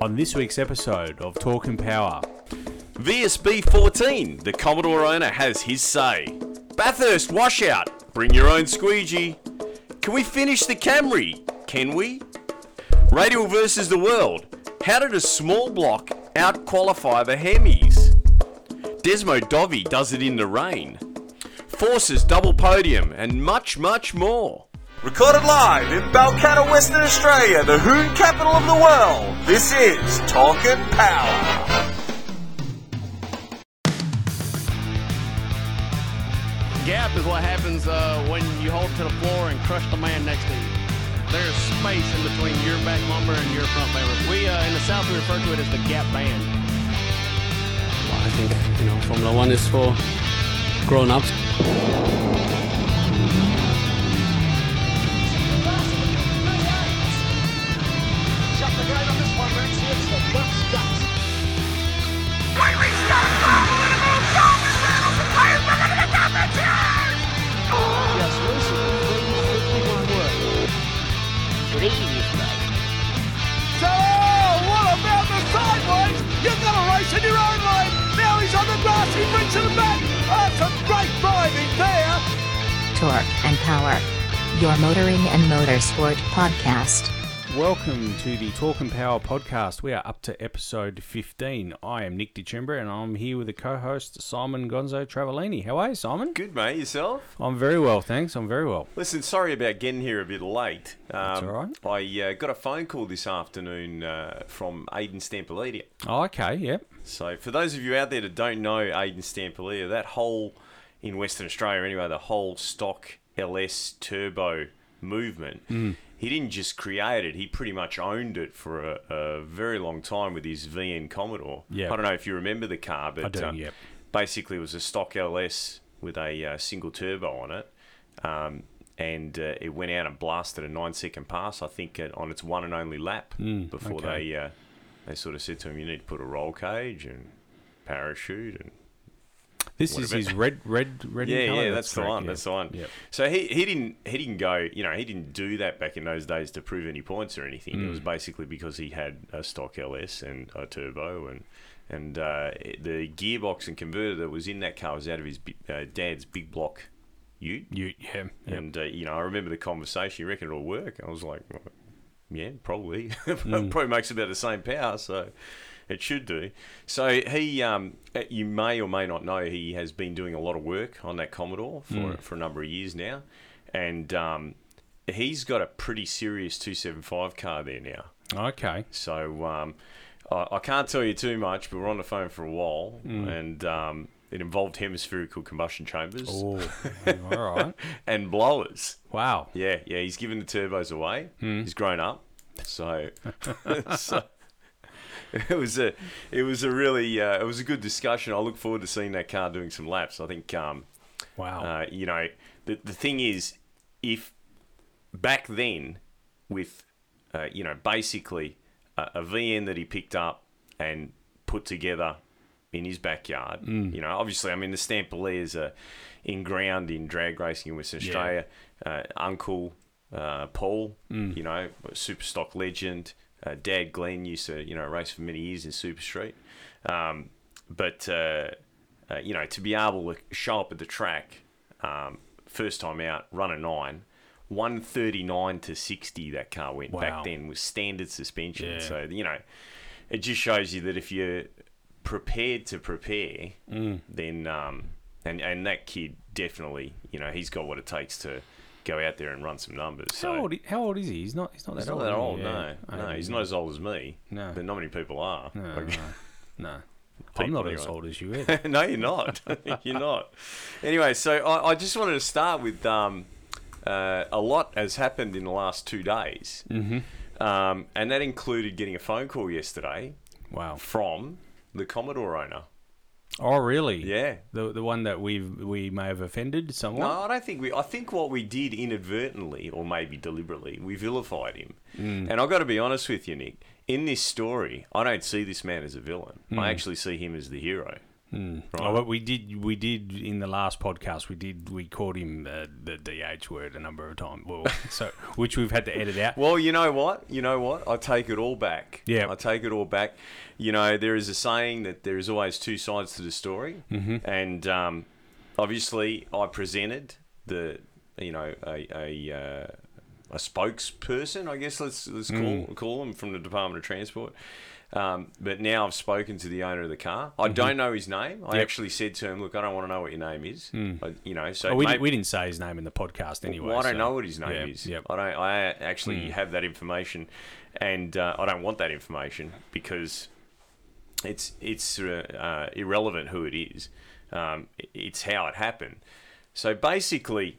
On this week's episode of Torque and Power, VSB 14, the Commodore owner has his say. Bathurst washout, bring your own squeegee. Can we finish the Camry? Can we? Radial versus the world. How did a small block out qualify the Hemis? Desmo Dovey does it in the rain. Forces double podium and much, much more. Recorded live in Balcatta, Western Australia, the Hoon capital of the world. This is Torque and Power. Gap is what happens uh, when you hold to the floor and crush the man next to you. There's space in between your back lumbar and your front lumbar. We uh, in the South we refer to it as the gap band. Well, I think you know Formula One is for grown-ups. Torque and Power. Your motoring and motorsport podcast. welcome to the Torque and Power podcast. We are up to episode 15. I am Nick DeChembra and I'm here with the co host Simon Gonzo Travellini. How are you, Simon? Good, mate. Yourself? I'm very well, thanks. I'm very well. Listen, sorry about getting here a bit late. Um, all right. I uh, got a phone call this afternoon uh, from Aiden Stampolidia. Oh, okay, yep. So, for those of you out there that don't know Aiden Stampolia, that whole, in Western Australia anyway, the whole stock LS turbo movement, Hmm. he didn't just create it, he pretty much owned it for a, a very long time with his VN Commodore. Yeah. I don't know if you remember the car, but do, uh, yep. basically it was a stock LS with a uh, single turbo on it. Um, and uh, it went out and blasted a nine second pass, I think, on its one and only lap before Hmm, okay. they uh, they sort of said to him, "You need to put a roll cage and parachute and This is his red, red, red. yeah, yeah, that's, the one. yeah. That's the one. Yep. So he, he didn't he didn't go you know he didn't do that back in those days to prove any points or anything. It Mm. was basically because he had a stock LS and a turbo and and uh, the gearbox and converter that was in that car was out of his uh, dad's big block Ute. You, yeah, yep. And uh, you know I remember the conversation. You reckon it'll work? I was like, well, yeah, probably. Mm. probably makes about the same power, so it should do. So he, um, uh, you may or may not know, he has been doing a lot of work on that Commodore for Mm. for a number of years now, and um, he's got a pretty serious two seven five car there now. Okay. So um, I, I can't tell you too much, but we're on the phone for a while, and um, it involved hemispherical combustion chambers Oh, all right. and blowers. Wow. Yeah, yeah, he's given the turbos away. He's grown up, so, so it was a it was a really uh, it was a good discussion. I look forward to seeing that car doing some laps. I think um, Wow. uh, you know the the thing is if back then with uh, you know basically a, a VN that he picked up and put together in his backyard. You know, obviously, I mean the Stampaliers are in ground in drag racing in Western Yeah. Australia. Uh, Uncle uh, Paul, you know, super stock legend. Uh, Dad Glenn used to you know race for many years in Super Street. Um, but uh, uh, you know, to be able to show up at the track um, first time out, run a nine, one thirty nine to sixty. That car went Wow. back then with standard suspension. Yeah. So you know, it just shows you that if you're prepared to prepare, Mm. then um, and and that kid definitely, you know, he's got what it takes to go out there and run some numbers. So How old? How old is he? He's not. He's not that not old. that is he? old. Yeah. No, no, he's not as old as me. No. but not many people are. No, Like- no, no. I'm not People as old as you either. no, you're not. you're not. Anyway, so I, I just wanted to start with um, uh, a lot has happened in the last two days, mm-hmm. um, and that included getting a phone call yesterday Wow. from the Commodore owner. Oh, really? Yeah. The the one that we we may have offended someone. No, I don't think we. I think what we did inadvertently, or maybe deliberately, we vilified him. Mm. And I've got to be honest with you, Nick. In this story, I don't see this man as a villain. Mm. I actually see him as the hero. Right. Oh, but we did, we did in the last podcast. We did, we called him uh, the DH word a number of times. Well, so which we've had to edit out. Well, you know what? You know what? I take it all back. Yeah. I take it all back. You know, there is a saying that there is always two sides to the story, mm-hmm. and um, obviously, I presented the, you know, a a, uh, a spokesperson. I guess let's let's call call them from the Department of Transport. Um, but now I've spoken to the owner of the car. I don't know his name. I Yep. actually said to him, "Look, I don't want to know what your name is." I, you know, so Oh, we, maybe- didn't, we didn't say his name in the podcast anyway. well, I don't so- know what his name is. Yep. I don't. I actually have that information, and uh, I don't want that information because it's it's uh, uh, irrelevant who it is. Um, it's how it happened. So basically,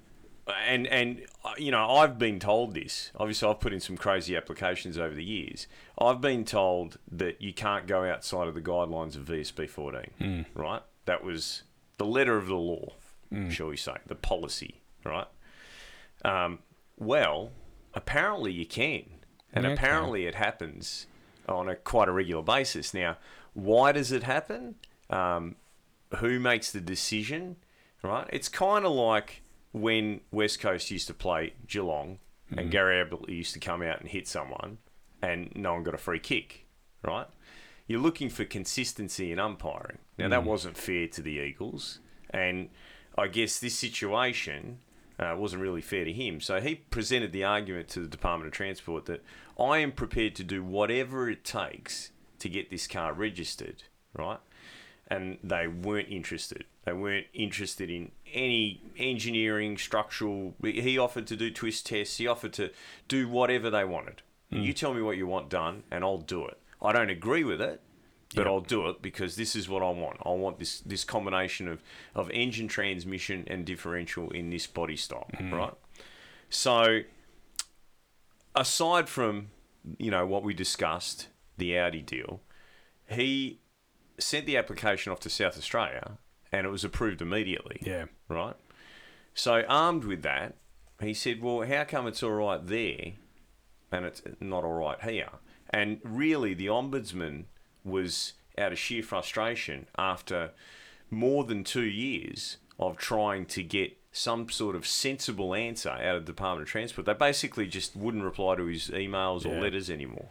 and and uh, you know, I've been told this. Obviously, I've put in some crazy applications over the years. I've been told that you can't go outside of the guidelines of VSB 14. Right? That was the letter of the law, shall we say, the policy. Right? Um, well, apparently you can, and Okay. apparently it happens on a quite a regular basis. Now, why does it happen? Um, who makes the decision? Right? It's kind of like when West Coast used to play Geelong, and Gary Ablett used to come out and hit someone, and no one got a free kick. Right? You're looking for consistency in umpiring. Now that wasn't fair to the Eagles, and I guess this situation uh, wasn't really fair to him. So he presented the argument to the Department of Transport that I am prepared to do whatever it takes to get this car registered, right? And they weren't interested. They weren't interested in any engineering, structural. He offered to do twist tests. He offered to do whatever they wanted. Hmm. You tell me what you want done, and I'll do it. I don't agree with it, but I'll do it because this is what I want. I want this this combination of, of engine transmission and differential in this body style, hmm. right? So aside from you know what we discussed, the Audi deal, he sent the application off to South Australia and it was approved immediately Yeah. right? So armed with that, he said, "Well, how come it's all right there, and it's not all right here?" And really, the ombudsman was out of sheer frustration after more than two years of trying to get some sort of sensible answer out of the Department of Transport. They basically just wouldn't reply to his emails or Yeah. letters anymore.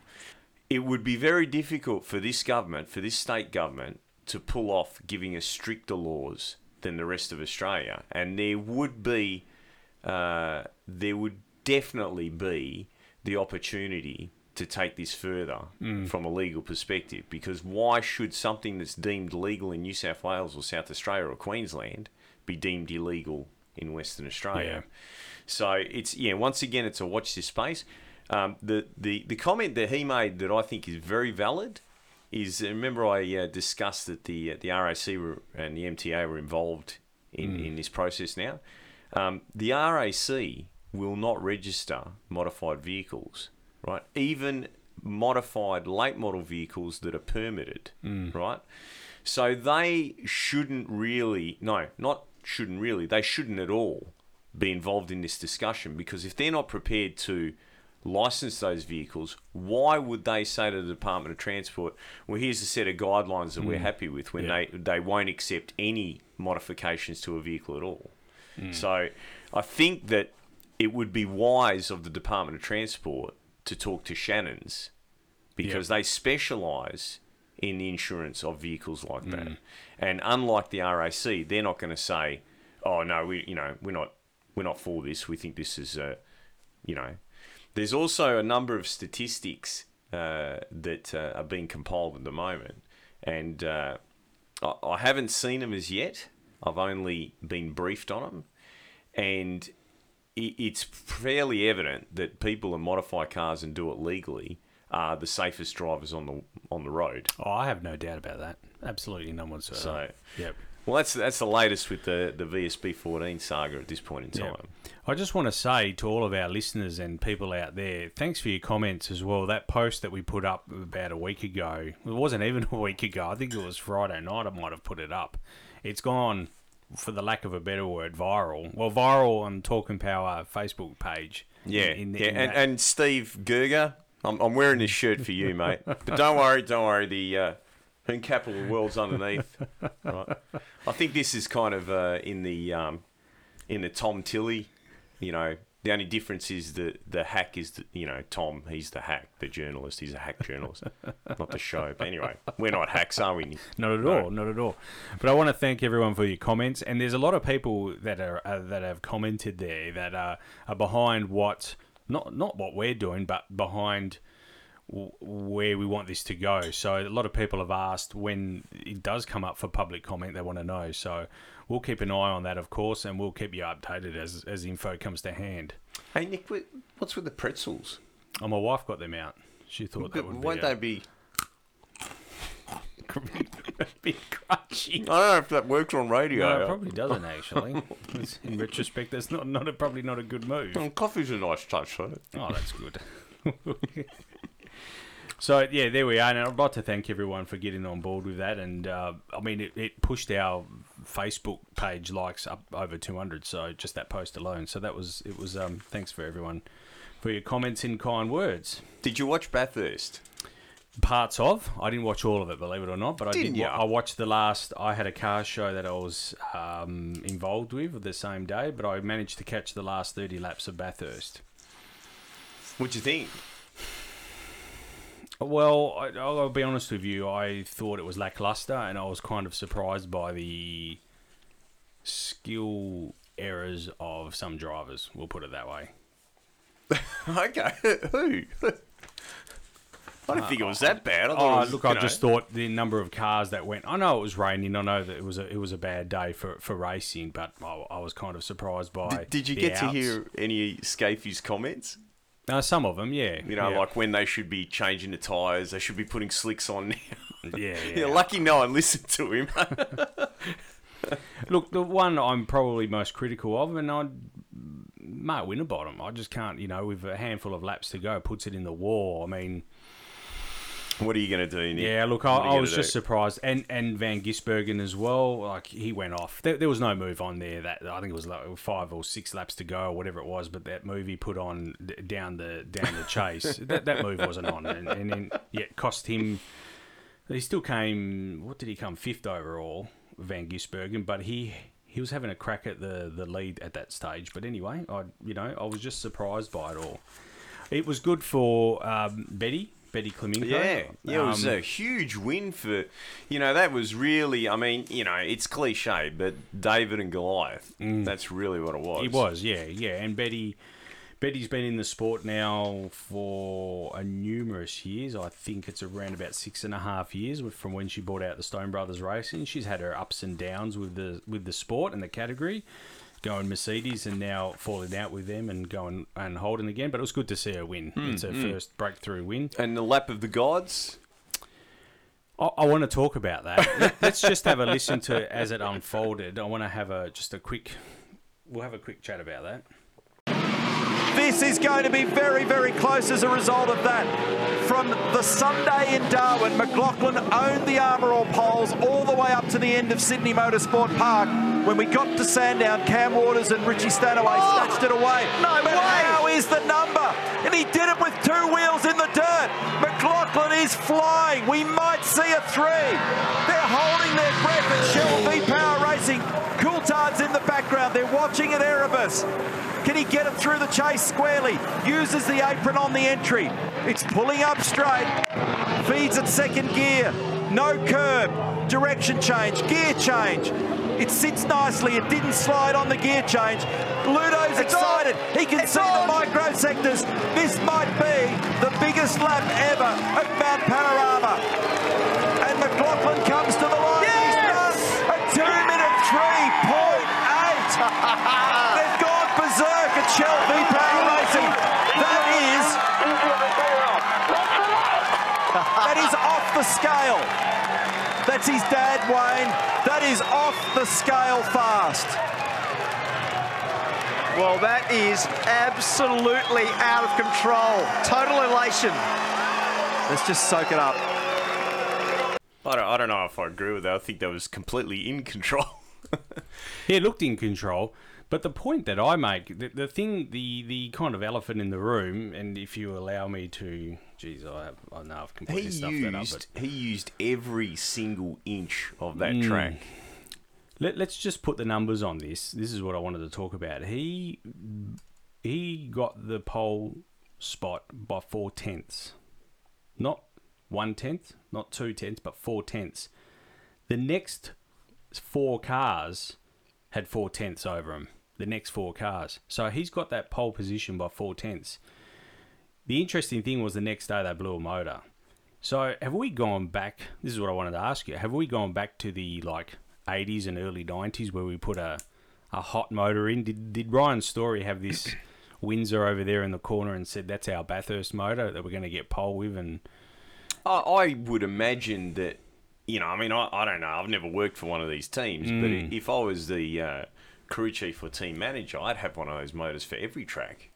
It would be very difficult for this government, for this state government, to pull off giving us stricter laws than the rest of Australia, and there would be, uh, there would definitely be the opportunity to take this further from a legal perspective. Because why should something that's deemed legal in New South Wales or South Australia or Queensland be deemed illegal in Western Australia? So it's yeah. Once again, it's a watch this space. Um, the, the the comment that he made that I think is very valid is uh, remember I uh, discussed that the uh, the RAC were, and the MTA were involved in, in this process now. Um, the RAC will not register modified vehicles, right? Even modified late model vehicles that are permitted, right? So they shouldn't really, no, not shouldn't really, they shouldn't at all be involved in this discussion because if they're not prepared to license those vehicles, why would they say to the Department of Transport, well, here's a set of guidelines that we're mm. happy with when Yeah. they, they won't accept any modifications to a vehicle at all? Mm. So I think that it would be wise of the Department of Transport to talk to Shannon's because they specialise in the insurance of vehicles like that. Mm. And unlike the RAC, they're not going to say, "Oh no, we you know we're not we're not for this. We think this is a you know." There's also a number of statistics uh, that uh, are being compiled at the moment, and uh, I, I haven't seen them as yet. I've only been briefed on them, and it's fairly evident that people who modify cars and do it legally are the safest drivers on the on the road. Oh, I have no doubt about that. Absolutely none whatsoever. So, yep. Well, that's that's the latest with the the VSB 14 saga at this point in Yeah. time. I just want to say to all of our listeners and people out there, thanks for your comments as well. That post that we put up about a week ago, it wasn't even a week ago. I think it was Friday night. I might have put it up. It's gone, for the lack of a better word, viral. Well, viral on Torque and Power Facebook page. Yeah, In- in- yeah, in and, and Steve Gerger, I'm, I'm wearing this shirt for you, mate. But don't worry, don't worry. The uh, Hoon capital of the world's underneath. right. I think this is kind of uh, in the um, in the Tom Tilley. You know, the only difference is that the hack is the, you know Tom. He's the hack, the journalist. He's a hack journalist, not the show. But anyway, we're not hacks, are we? Not at all, not at all. But I want to thank everyone for your comments, and there's a lot of people that are uh, that have commented there that are, are behind what not not what we're doing, but behind where we want this to go. So a lot of people have asked when it does come up for public comment, they want to know. So we'll keep an eye on that, of course, and we'll keep you updated as as info comes to hand. Hey Nick, what's with the pretzels? Oh, my wife got them out. She thought that would Won't be, they a, be? be crunchy. I don't know if that works on radio. No, it probably doesn't actually. In retrospect, that's not, not a, probably not a good move. Mm, Coffee's a nice touch, though. Oh, that's good. so yeah, there we are, and I'd like to thank everyone for getting on board with that. And uh, I mean, it, it pushed our Facebook page likes up over 200. So just that post alone. So that was it. Was um, thanks for everyone for your comments and kind words. Did you watch Bathurst? Parts of I didn't watch all of it, believe it or not, but I Didn't did. wa- I watched the last. I had a car show that I was um, involved with the same day, but I managed to catch the last 30 laps of Bathurst. What'd you think? Well, I, I'll be honest with you. I thought it was lackluster, and I was kind of surprised by the skill errors of some drivers. We'll put it that way. Okay, who? I didn't think it was that bad. I Oh, was, look, I know- just thought the number of cars that went. I know it was raining. I know that it was a it was a bad day for, for racing, but I, I was kind of surprised by. Did, did you get to hear any Skaife's comments? Uh, some of them? Yeah. You know, yeah. like when they should be changing the tyres, they should be putting slicks on now. yeah, yeah. You're lucky no one listened to him. Look, the one I'm probably most critical of, and I, Mark Winterbottom, I just can't, you know, with a handful of laps to go, puts it in the war. I mean, what are you going to do, Nick? yeah, look, I, I was just do? surprised, and and Van Gisbergen as well. Like he went off. There, there was no move on there. That I think it was like five or six laps to go, or whatever it was. But that move he put on down the down the chase, that that move wasn't on, and, and then yeah, it cost him. He still came. What did he come fifth overall, Van Gisbergen? But he he was having a crack at the the lead at that stage. But anyway, I you know I was just surprised by it all. It was good for um, Betty Betty Klimenko. Yeah, yeah, it was Um, a huge win for, you know, that was really, I mean, you know, it's cliche, but David and Goliath, that's really what it was. It was, yeah, yeah. And Betty, Betty's been in the sport now for a numerous years. I think it's around about six and a half years from when she bought out the Stone Brothers Racing. She's had her ups and downs with the with the sport and the category, going Mercedes and now falling out with them and going and Holden again. But it was good to see her win. Hmm, it's her hmm. first breakthrough win. And the lap of the gods, I, I want to talk about that. Let- Let's just have a listen to it as it unfolded. I want to have a just a quick. We'll have a quick chat about that. This is going to be very, very close as a result of that. From the Sunday in Darwin, McLaughlin owned the Armor All poles all the way up to the end of Sydney Motorsport Park. When we got to Sandown, Cam Waters and Richie Stanaway oh! snatched it away. No but how is the number? And he did it with two wheels in the dirt. McLaughlin is flying. We might see a three. They're holding their breath at Shell V Power Racing. Coulthard's in the background. They're watching at Erebus. Can he get it through the chase squarely? Uses the apron on the entry. It's pulling up straight. Feeds at second gear. No curb. Direction change. Gear change. It sits nicely. It didn't slide on the gear change. Ludo's excited. He can see the micro sectors. This might be the biggest lap ever at Mount Panorama. And McLaughlin comes to the line. He's done a two-minute 3.8. They've gone berserk at Shell V Power Racing. That is that is off the scale. That's his dad, Wayne. That is off the scale fast. Well, that is absolutely out of control. Total elation. Let's just soak it up. I don't, I don't know if I agree with that. I think that was completely in control. He looked in control. But the point that I make, the, the thing, the the kind of elephant in the room, and if you allow me to, geez, I have, I know I've He completely stuffed that up, used but he used every single inch of that Mm. track. let, let's just put the numbers on this. This is what I wanted to talk about. He he got the pole spot by four tenths, not one tenth, not two tenths, but four tenths. The next four cars had four tenths over him. The next four cars, so he's got that pole position by four tenths. The interesting thing was the next day they blew a motor. So have we gone back? This is what I wanted to ask you. Have we gone back to the like 80s and early 90s where we put a, a hot motor in? Did did Ryan Story have this Windsor over there in the corner and said that's our Bathurst motor that we're going to get pole with? And I, I would imagine that, you know, I mean, I, I don't know. I've never worked for one of these teams, Mm. but if I was the uh, crew chief or team manager, I'd have one of those motors for every track.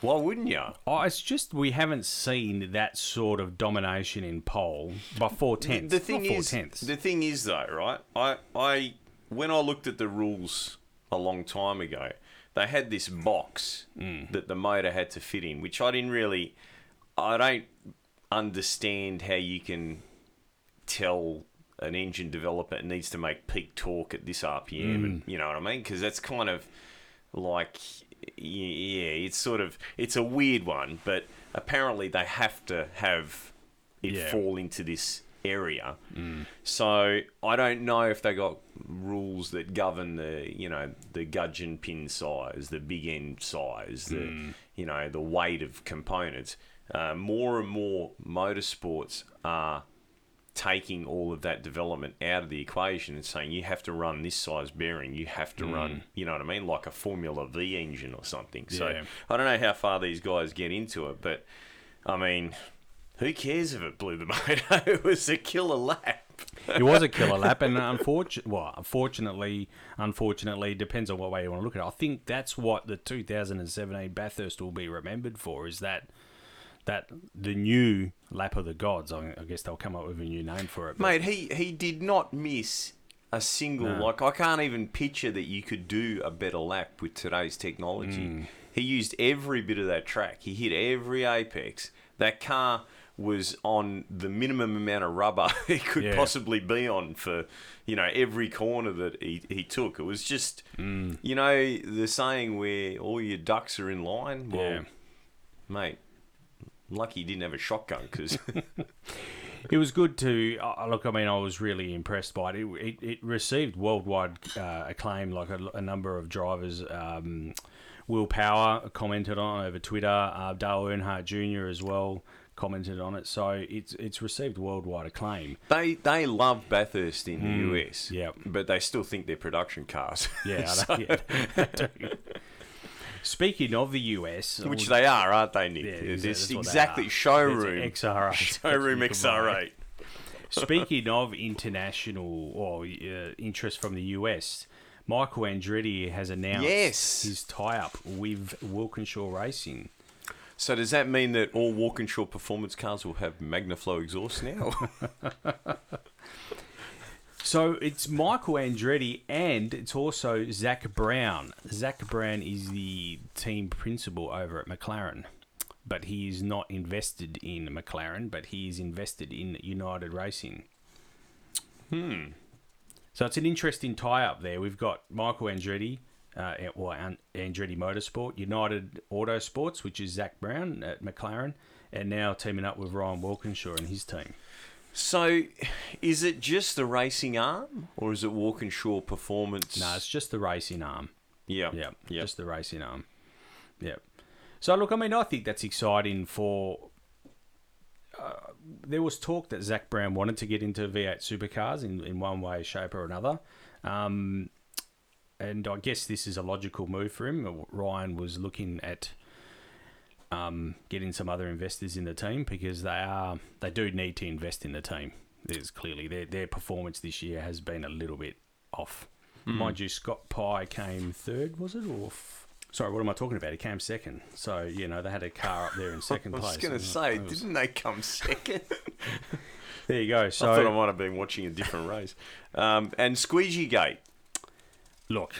Why wouldn't you? oh, it's just we haven't seen that sort of domination in pole by four tenths. The thing is, tenths. the thing is though, right? I, I, when I looked at the rules a long time ago, they had this box Mm. that the motor had to fit in, which I didn't really, I don't understand how you can tell an engine developer needs to make peak torque at this RPM, and Mm. you know what I mean? Because that's kind of like, yeah, it's sort of, it's a weird one, but apparently they have to have it Yeah. fall into this area. So I don't know if they got rules that govern the, you know, the gudgeon pin size, the big end size, the, you know, the weight of components. Uh, more and more motorsports are taking all of that development out of the equation and saying you have to run this size bearing, you have to run, mm. you know what I mean, like a Formula V engine or something. So Yeah. I don't know how far these guys get into it, but I mean, who cares if it blew the motor? it was a killer lap. it was a killer lap, and unfortunately, well, unfortunately, unfortunately, depends on what way you want to look at it. I think that's what the 2017 Bathurst will be remembered for. Is that that the new lap of the gods? I, I guess they'll come up with a new name for it. but- Mate, he, he did not miss a single No. like I can't even picture that you could do a better lap with today's technology. Mm. He used every bit of that track. He hit every apex. That car was on the minimum amount of rubber it could Yeah. possibly be on for you know every corner that he, he took. It was just Mm. you know the saying where all your ducks are in line. Well, Yeah. mate, lucky he didn't have a shotgun because It was good to uh, look. I mean, I was really impressed by it. It, it, it received worldwide uh, acclaim. Like a, a number of drivers, um, Will Power commented on it over Twitter. Uh, Dale Earnhardt Jr. as well commented on it. So it's it's received worldwide acclaim. They they love Bathurst in Mm, the US, yep. but they still think they're production cars. Yeah, I So- don't, yeah. Speaking of the US, which they are, aren't they, Nick? Yeah, exactly are. showroom It's XR8. showroom That's what you can buy. XR8. Speaking of international or uh, interest from the US, Michael Andretti has announced Yes. his tie-up with Walkinshaw Racing. So does that mean that all Walkinshaw performance cars will have Magnaflow exhaust now? So it's Michael Andretti and it's also Zak Brown. Zak Brown is the team principal over at McLaren, but he is not invested in McLaren, but he is invested in United Racing. hmm. So it's an interesting tie-up there. We've got Michael Andretti, uh, well, Andretti Motorsport, United Autosports, which is Zak Brown at McLaren, and now teaming up with Ryan Walkinshaw and his team. So is it just the racing arm, or is it Walkinshaw performance? No, it's just the racing arm. yeah, Yeah, yeah. just the racing arm. Yeah. So look, I mean, I think that's exciting for. Uh, there was talk that Zak Brown wanted to get into V8 supercars in, in one way, shape, or another. Um, and I guess this is a logical move for him. Ryan was looking at um, getting some other investors in the team because they are they do need to invest in the team. There's clearly their their performance this year has been a little bit off. Hmm. Mind you, Scott Pye came third, was it, or f- sorry, what am I talking about? He came second. So you know they had a car up there in second place. I was going to say, was- didn't they come second? there you go. So I thought I might have been watching a different race. Um, and Squeegee Gate. Look,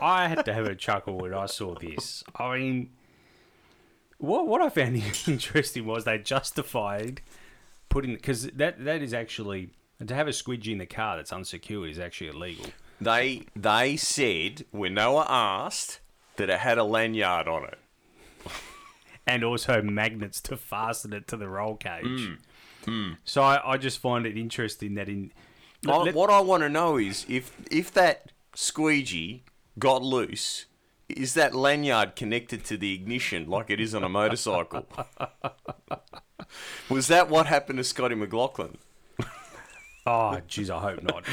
I had to have a chuckle when I saw this. I mean, what what I found interesting was they justified putting because that that is actually to have a squidgy in the car that's unsecured is actually illegal. They they said when they were asked that it had a lanyard on it. and also magnets to fasten it to the roll cage. Hmm. So I, I just find it interesting that in let- I- let- what I want to know is if if that squeegee got loose, is that lanyard connected to the ignition like it is on a motorcycle? Was that what happened to Scotty McLaughlin? Ah, oh jeez, I hope not.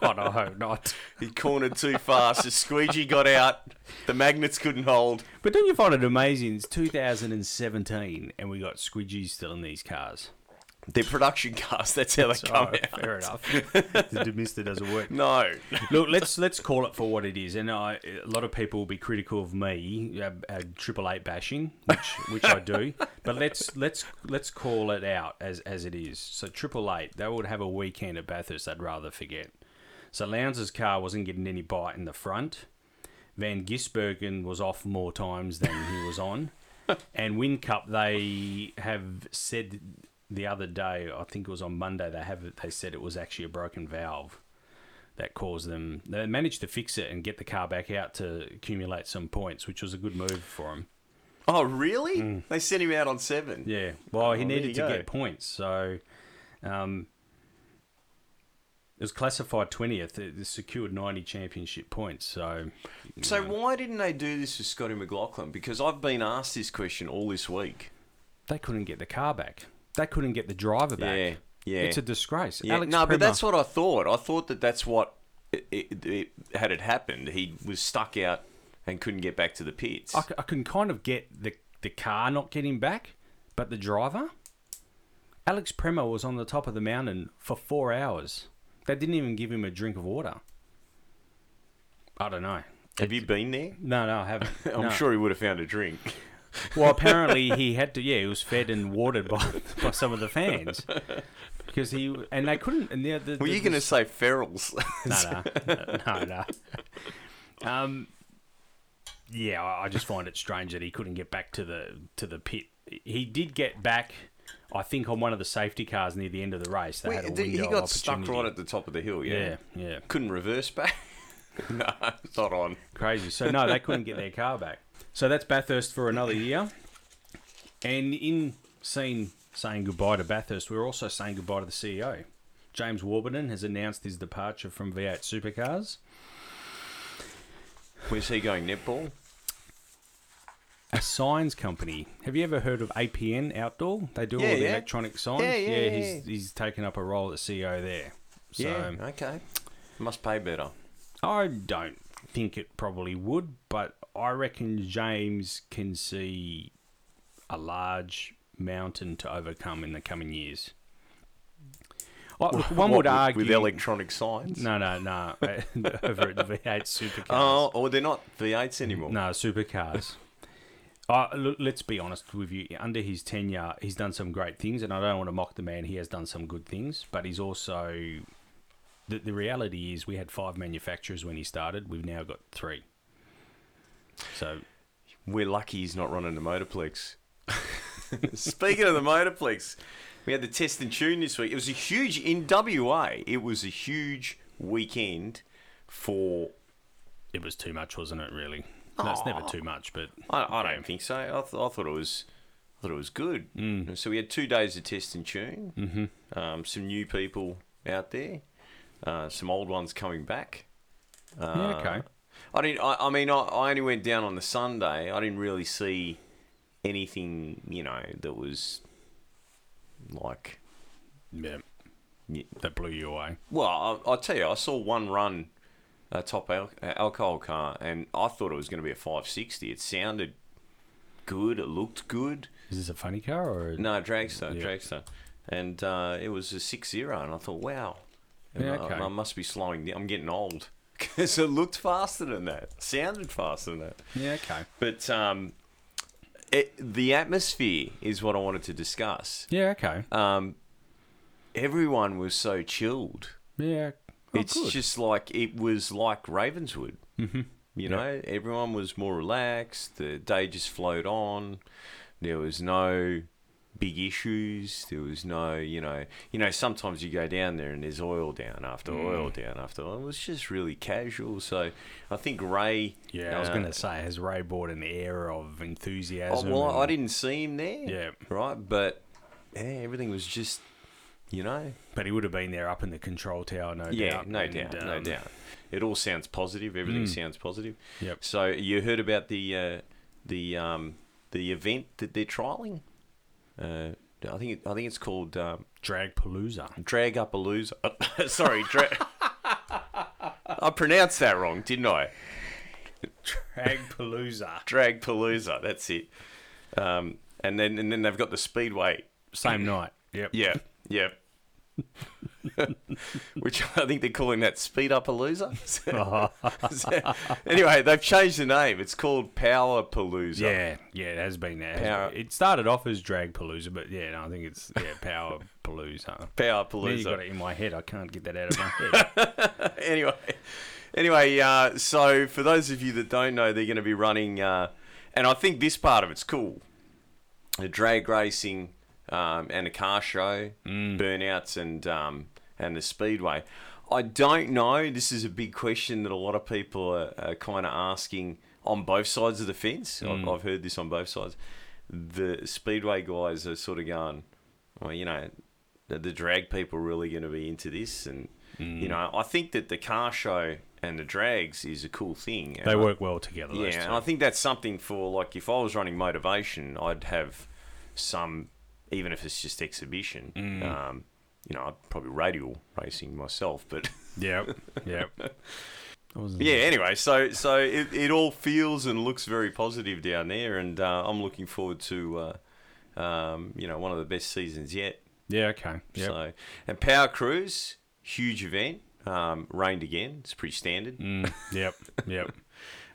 God, I hope not. He cornered too fast. The squeegee got out. The magnets couldn't hold. But don't you find it amazing? It's 2017 and we got squeegees still in these cars. They're production cars. That's how they So, come out. fair enough. the demister doesn't work. No. Look, let's let's call it for what it is. And I, a lot of people will be critical of me, uh, uh, Triple Eight bashing, which which I do. But let's let's let's call it out as as it is. So Triple Eight, they would have a weekend at Bathurst. I'd rather forget. So Lowndes' car wasn't getting any bite in the front. Van Gisbergen was off more times than he was on. and Whincup, they have said the other day, I think it was on Monday, they have they said it was actually a broken valve that caused them. They managed to fix it and get the car back out to accumulate some points, which was a good move for him. Oh, really? They sent him out on seven. Yeah, well, he Oh, there needed to go. get points, so um, it was classified twentieth. It secured ninety championship points. So, So know, why didn't they do this with Scotty McLaughlin? Because I've been asked this question all this week. they couldn't get the car back. They couldn't get the driver back. Yeah, yeah. It's a disgrace. Yeah, Alex no, but that's what I thought. I thought that that's what it, it, it had it happened. He was stuck out and couldn't get back to the pits. I can kind of get the the car not getting back, but the driver, Alex Premat was on the top of the mountain for four hours. They didn't even give him a drink of water. I don't know. Have you been there? No, no, I haven't. I'm No. sure he would have found a drink. Well, apparently he had to. Yeah, he was fed and watered by by some of the fans because he and they couldn't. And the, the, Were the- you going to say ferals? No, no, no, no. Um, yeah, I just find it strange that he couldn't get back to the to the pit. He did get back, I think, on one of the safety cars near the end of the race. They had a window he got stuck right at the top of the hill. Yeah, Yeah, yeah, couldn't reverse back. no, it's not on. crazy. So no, they couldn't get their car back. So that's Bathurst for another year. And in scene saying goodbye to Bathurst, we're also saying goodbye to the CEO. James Warburton has announced his departure from V8 Supercars. Where's he going? Netball. a signs company. Have you ever heard of APN Outdoor? They do Yeah, all the yeah. electronic signs. Yeah, yeah, yeah, he's he's taken up a role as CEO there. So yeah. Okay. Must pay better. I don't think it probably would, but I reckon James can see a large mountain to overcome in the coming years. Well, look, one What, would argue with electronic signs. No, no, no. over at the V8 Supercars. Oh, or they're not V8s anymore. No, supercars. Uh, look, let's be honest with you. Under his tenure, he's done some great things, and I don't want to mock the man. He has done some good things, but he's also. The, the reality is, we had five manufacturers when he started. We've now got three. So, We're lucky he's not running the Motorplex. Speaking of the Motorplex, we had the test and tune this week. It was a huge in WA. It was a huge weekend for. it was too much, wasn't it? Really? No, it's never too much, but I, I don't think so. I, th- I thought it was. I thought it was good. Mm. So we had two days of test and tune. Mm-hmm. Um, some new people out there. Uh, some old ones coming back. Uh, yeah, okay. I didn't. I, I mean, I, I only went down on the Sunday. I didn't really see anything, you know, that was like. Yeah, y- that blew you away. Well, I, I'll tell you, I saw one run, a top al- uh, alcohol car, and I thought it was going to be a 560. It sounded good. It looked good. Is this a funny car or? No, dragster, Yeah. dragster, and uh, it was a six zero, and I thought, wow, Yeah, I- okay. I, must be slowing down. I'm getting old because it looked faster than that, sounded faster than that. Yeah, okay. But um, it, the atmosphere is what I wanted to discuss. Yeah, okay. Um, everyone was so chilled. Yeah, it's good. just like it was like Ravenswood. Mm-hmm. You know, everyone was more relaxed. The day just flowed on. There was no big issues. There was no, you know, you know. Sometimes you go down there and there's oil down after Mm. oil down after oil. It was just really casual. So I think Ray. Yeah, I was uh, going to say, has Ray brought an air of Oh, enthusiasm? well, I didn't see him there. Yeah. Right, but yeah, everything was just, you know, But he would have been there up in the control tower, no yeah, doubt. no and, doubt, no um, doubt. It all sounds positive. Everything Mm. sounds positive. Yep. So you heard about the uh, the um, the event that they're trialing? Uh, I think it, I think it's called um, Drag Palooza. Drag Up a Loser. Sorry, dra- I pronounced that wrong, didn't I? Drag Palooza. Drag Palooza. That's it. Um, and then and then they've got the Speedway. Same night. Yep. Yeah, yeah. Which I think they're calling that Speed Up a Loser. anyway, they've changed the name. It's called Power Palooza. Yeah, yeah, it has been there. Power- It started off as Drag Palooza, but yeah, no, I think it's yeah Power Palooza. Power Palooza. you got it in my head. I can't get that out of my head. anyway, anyway, uh, so for those of you that don't know, they're going to be running, uh, and I think this part of it's cool. The drag racing um, and a car show, burnouts, and um, and the speedway. I don't know. This is a big question that a lot of people are, are kind of asking on both sides of the fence. I've, I've heard this on both sides. The speedway guys are sort of going, well, you know, the, the drag people are really going to be into this, and you know, I think that the car show and the drags is a cool thing. and they I- work well together. yeah, and I think that's something for like if I was running motivation, I'd have some, even if it's just exhibition. Mm. Um, you know, I'd probably radial racing myself, but Yep, yep. yeah. Anyway, so so it, it all feels and looks very positive down there, and uh, I'm looking forward to, uh, um, you know, one of the best seasons yet. Yeah, okay. Yep. So and Power Cruise, huge event. Um, rained again. It's pretty standard. Mm, yep, yep.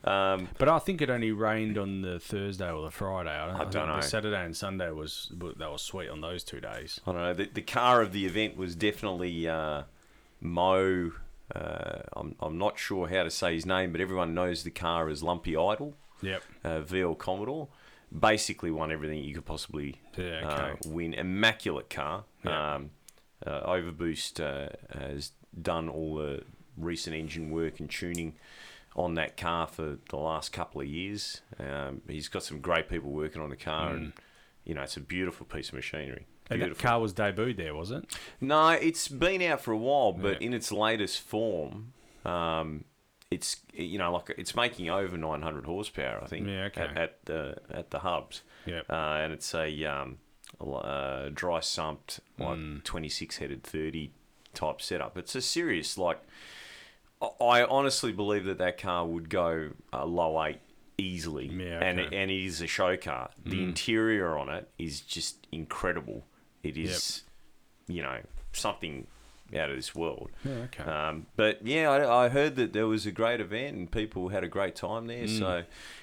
Um, But I think it only rained on the Thursday or the Friday. I, I don't know. The Saturday and Sunday was they were sweet on those two days. I don't know. The, the car of the event was definitely uh, Mo. Uh, I'm, I'm not sure how to say his name, but everyone knows the car as Lumpy Idol, Yep. uh, VL Commodore. Basically, won everything you could possibly Yeah, uh, win. Immaculate car. Yeah. Um, uh, Overboost uh, has done all the recent engine work and tuning on that car for the last couple of years. Um, he's got some great people working on the car, and you know it's a beautiful piece of machinery. Mm. And that car was debuted there, was it? No, it's been out for a while, but Yeah. in its latest form, um, it's you know like it's making over 900 horsepower. I think. Yeah, okay. At, at the at the hubs. Yep. Uh, and it's a um, uh, dry sumped like Mm. 26 headed 30 type setup. It's a serious like. I- honestly believe that that car would go uh, low eight easily, Yeah, and okay. and it is a show car. The Mm. interior on it is just incredible. It is, you know, something out of this world. Yeah, okay. Um, but yeah, I, I heard that there was a great event and people had a great time there. Mm. So,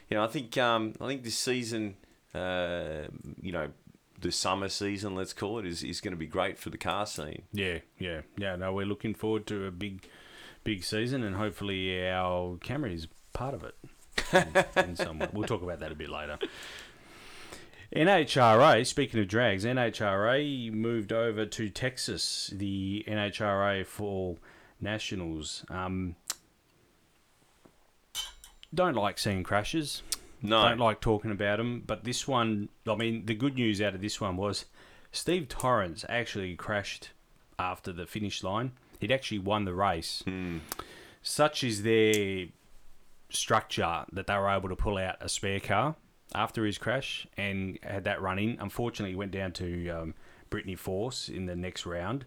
you know, I think um, I think this season, uh, you know, the summer season, let's call it, is, is going to be great for the car scene. Yeah, yeah, yeah. No, we're looking forward to a big, big season, and hopefully our camera is part of it. in, in some way. We'll talk about that a bit later. NHRA, speaking of drags, NHRA moved over to Texas, the NHRA Fall Nationals. Um, don't like seeing crashes. No. Don't like talking about them. But this one, I mean, the good news out of this one was Steve Torrence actually crashed after the finish line. He'd actually won the race. Such is their structure that they were able to pull out a spare car after his crash and had that run in. Unfortunately, he went down to um, Brittany Force in the next round.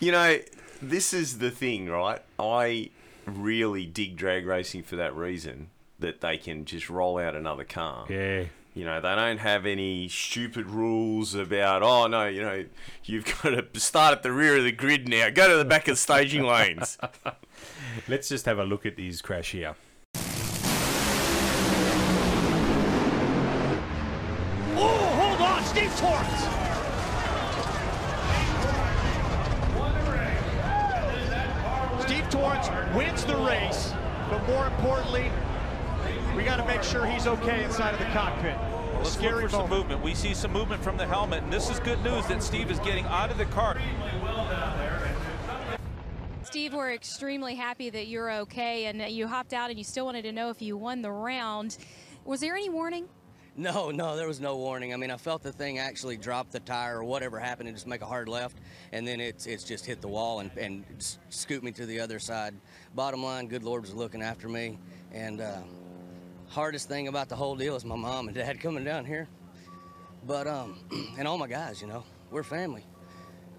You know, this is the thing, right? I really dig drag racing for that reason that they can just roll out another car. Yeah. You know, they don't have any stupid rules about, oh, no, you know, you've got to start at the rear of the grid now. Go to the back of the staging lanes. Let's just have a look at these crash here. Oh, hold on, Steve Torrence. Steve Steve Torrence wins the race, but more importantly, we got to make sure he's okay inside of the cockpit. Well, let's Scary look for some movement. We see some movement from the helmet, and this is good news that Steve is getting out of the car. Steve, we're extremely happy that you're okay and that you hopped out and you still wanted to know if you won the round. Was there any warning? No, no, there was no warning. I mean, I felt the thing actually drop the tire or whatever happened and just make a hard left, and then it's it's just hit the wall and, and s- scoot me to the other side. Bottom line, good Lord was looking after me, and uh, hardest thing about the whole deal is my mom and dad coming down here. But um, and all my guys, you know, we're family.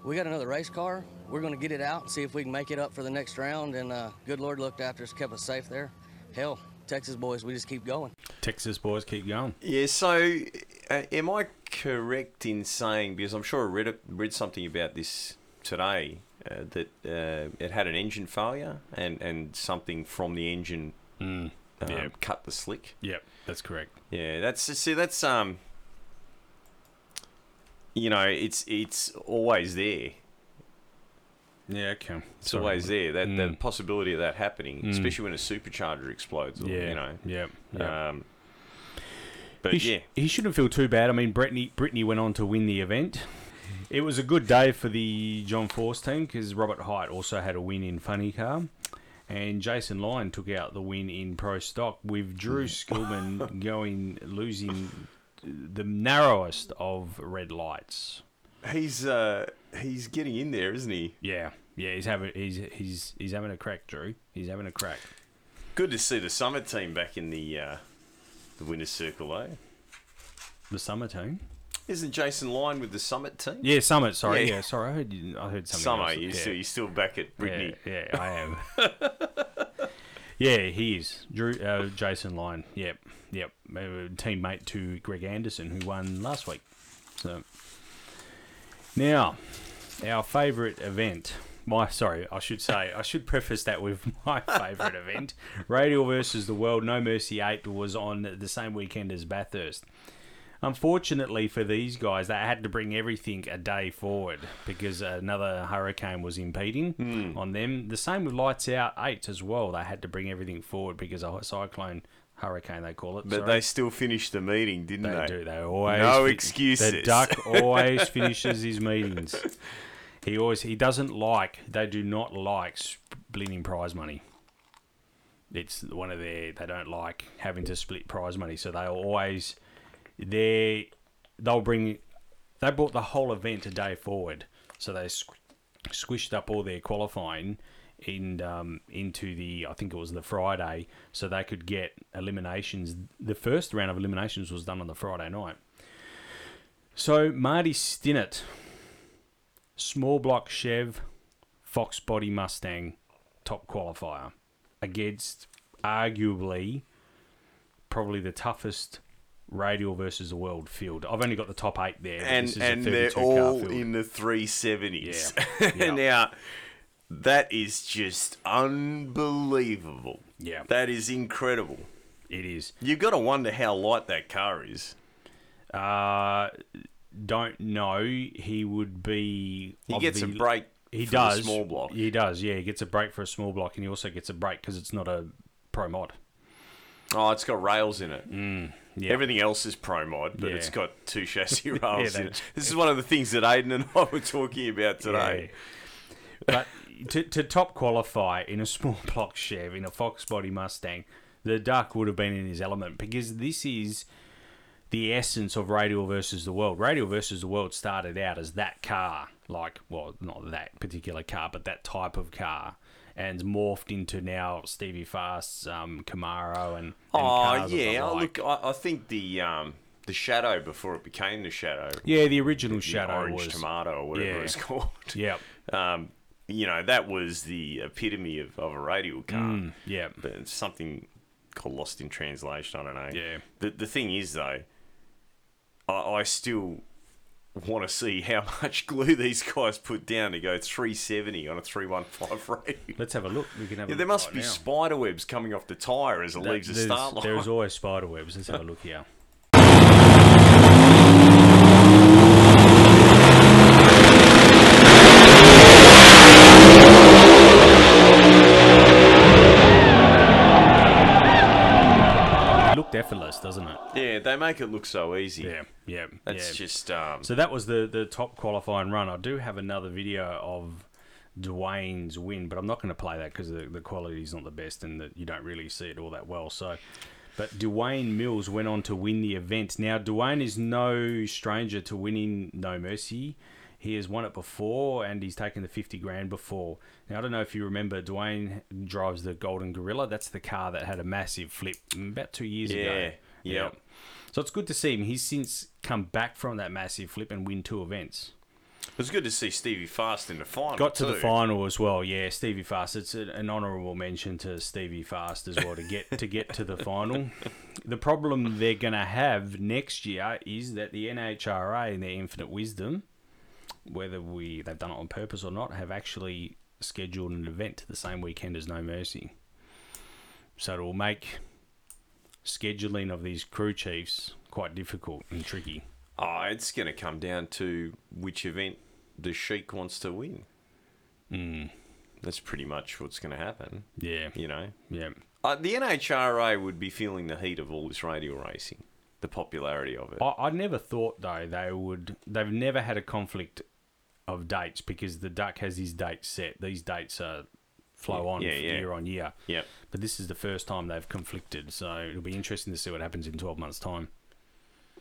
We got another race car. We're gonna get it out and see if we can make it up for the next round. And uh, good Lord looked after us, kept us safe there. Hell, Texas boys, we just keep going. Texas boys keep going. Yeah, so uh, am I correct in saying, because I'm sure I read, read something about this today, uh, that uh, it had an engine failure and, and something from the engine um, yeah. cut the slick? Yep, that's correct. Yeah, that's see, that's um, you know, it's it's always there. Yeah, okay. It's Sorry. always there. That the Mm. possibility of that happening, Mm. especially when a supercharger explodes. Or, Yeah, you know. yep. Um, but he, sh- yeah, he shouldn't feel too bad. I mean, Brittany, Brittany went on to win the event. It was a good day for the John Force team because Robert Hight also had a win in funny car, and Jason Line took out the win in pro stock with Drew Skillman going losing the narrowest of red lights. he's uh, he's getting in there, isn't he? Yeah, yeah, he's having he's he's he's having a crack, Drew. He's having a crack. Good to see the summer team back in the uh, the winners' circle, eh? The summer team. Isn't Jason Line with the Summit team? Yeah, Summit. Sorry, Yeah. yeah, sorry. I heard you, I heard something. Summer, else. you yeah. still you still back at Brittany? Yeah, yeah, I am. yeah, he is. Drew, uh, Jason Line. Yep, yep. Uh, teammate to Greg Anderson, who won last week. So now, our favourite event. My sorry, I should say I should preface that with my favourite event. Radial versus the World No Mercy Eight was on the same weekend as Bathurst. Unfortunately for these guys, they had to bring everything a day forward because another hurricane was impeding Hmm. on them. The same with Lights Out 8 as well. They had to bring everything forward because a cyclone hurricane, they call it. But sorry. they still finished the meeting, didn't They they? do. They always no fin- excuses. The duck always finishes his meetings. He always he doesn't like. They do not like splitting prize money. It's one of their. They don't like having to split prize money, so they always they they'll bring. They brought the whole event a day forward, so they squ- squished up all their qualifying in um, into the I think it was the Friday, so they could get eliminations. The first round of eliminations was done on the Friday night. So Marty Stinnett, small block Chev, Fox body Mustang, top qualifier against arguably probably the toughest radial versus the world field. I've only got the top eight there. and this is a and they're 32 all in the three seventies. Yeah. Yeah. now that is just unbelievable. Yeah. that is incredible. It is. You've got to wonder how light that car is. Uh, don't know. He would be. He gets a break He for the does. small block. He does. Yeah, he gets a break for a small block, and he also gets a break because it's not a pro mod. Oh, it's got rails in it. Mm, yeah. Everything else is pro mod, but Yeah. it's got two chassis Yeah, rails in it. This is one of the things that Aiden and I were talking about today. but to, to top qualify in a small block Chev in a Fox body Mustang, the Duck would have been in his element because this is the essence of Radial versus the World. Radial versus the World started out as that car, like well, not that particular car, but that type of car, and morphed into now Stevie Fast's um, Camaro and, and Oh the yeah, like. look, I, I think the um, the Shadow before it became the Shadow. Yeah, the original the Shadow orange was- tomato or whatever yeah. it's called. Yep. Um, you know that was the epitome of, of a radial car. Mm, yeah. but it's something called lost in translation. I don't know. Yeah. The the thing is though, I, I still want to see how much glue these guys put down to go 370 on a 315 radial. Let's have a look. We can have a Yeah, there must right be now. spider webs coming off the tyre as it That- leaves the start line. There's always spider webs. Let's have a look here. make it look so easy. Yeah, yeah, That's yeah. just um, So that was the the top qualifying run. I do have another video of Dwayne's win, but I'm not going to play that because the, the quality is not the best and that you don't really see it all that well. So, but Dwayne Mills went on to win the event. Now Dwayne is no stranger to winning No Mercy. He has won it before, and he's taken the fifty grand before. Now I don't know if you remember, Dwayne drives the Golden Gorilla. That's the car that had a massive flip about two years ago. Yeah, yep. So it's good to see him. He's since come back from that massive flip and win two events. it was good to see Stevie Fast in the final. Got to the final as well. Yeah, Stevie Fast. It's an honourable mention to Stevie Fast as well to get to get to the final. The problem they're going to have next year is that the NHRA, in their infinite wisdom, whether we they've done it on purpose or not, have actually scheduled an event the same weekend as No Mercy. So it will make scheduling of these crew chiefs quite difficult and tricky. Oh, it's going to come down to which event the Sheik wants to win. Mm. That's pretty much what's going to happen. Yeah. You know? Yeah. Uh, the NHRA would be feeling the heat of all this radial racing, the popularity of it. I, I never thought though they would. They've never had a conflict of dates because the duck has his dates set. These dates are flow on yeah, yeah. year on year. Yep. But this is the first time they've conflicted, so it'll be interesting to see what happens in twelve months' time.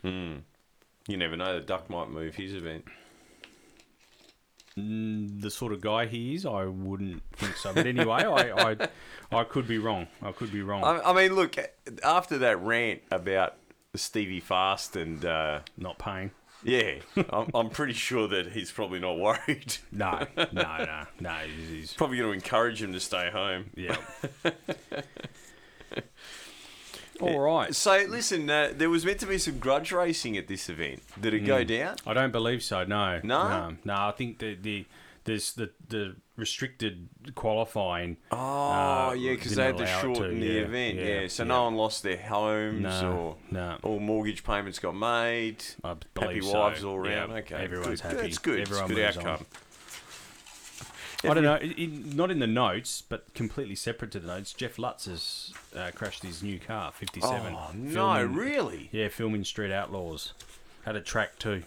Hmm. You never know. The duck might move his event. Mm, the sort of guy he is, I wouldn't think so. But anyway, I, I, I could be wrong. I could be wrong. I, I mean, look. After that rant about Stevie Fast and uh, not paying. Yeah, I'm, I'm pretty sure that he's probably not worried. No, no, no, no. He's, he's probably going to encourage him to stay home. Yeah. All right. So listen, uh, there was meant to be some grudge racing at this event. Did it go Mm. down? I don't believe so. No. No? No. no I think the the there's the the restricted qualifying. Oh, uh, yeah, because they had to shorten the yeah, event. Yeah, so yeah. no one lost their homes No, or no. all mortgage payments got made. I happy so. wives all around. Yeah, okay, everyone's good. happy. That's good. Everyone it's good outcome. I don't know. It- not in the notes, but completely separate to the notes. Jeff Lutz has uh, crashed his new car, 57. Oh, no, really? Yeah, filming Street Outlaws. Had a track too.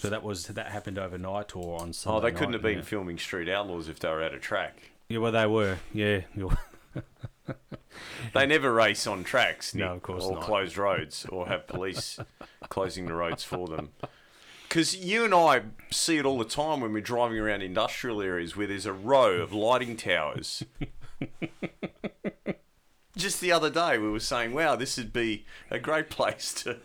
So that was that happened overnight or on Sunday Oh, they couldn't night, have been yeah. filming Street Outlaws if they were at a track. Yeah, well, they were. Yeah. They never race on tracks, No, of course or not. closed roads, or have police closing the roads for them. Because you and I see it all the time when we're driving around industrial areas where there's a row of lighting towers. Just the other day, we were saying, "Wow, this would be a great place to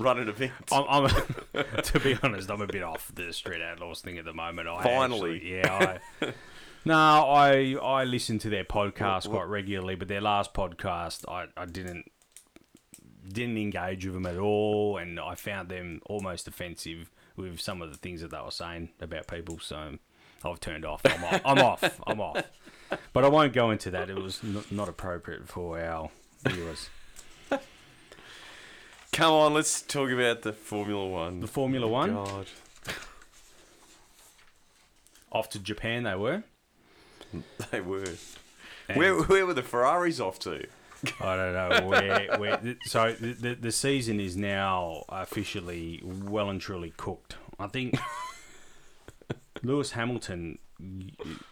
run an event." I'm, I'm to be honest, I'm a bit off the Street Outlaws thing at the moment. I Finally. actually- yeah. I, no, I I listen to their podcast quite regularly, but their last podcast, I, I didn't didn't engage with them at all, and I found them almost offensive with some of the things that they were saying about people. So I've turned off. I'm off. I'm off. I'm off. But I won't go into that. It was n- not appropriate for our viewers. Come on, let's talk about the Formula One. The Formula oh, One? God. Off to Japan, they were. They were. And- Where, where were the Ferraris off to? I don't know where. where so the, the the season is now officially well and truly cooked. I think Lewis Hamilton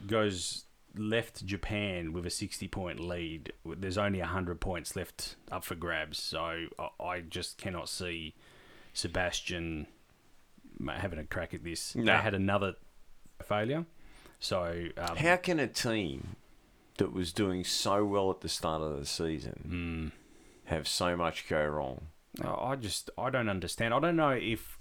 goes left Japan with a sixty point lead. There's only hundred points left up for grabs. So I, just cannot see Sebastian having a crack at this. They had another failure. So um, How can a team that was doing so well at the start of the season have so much go wrong? I just I don't understand. I don't know if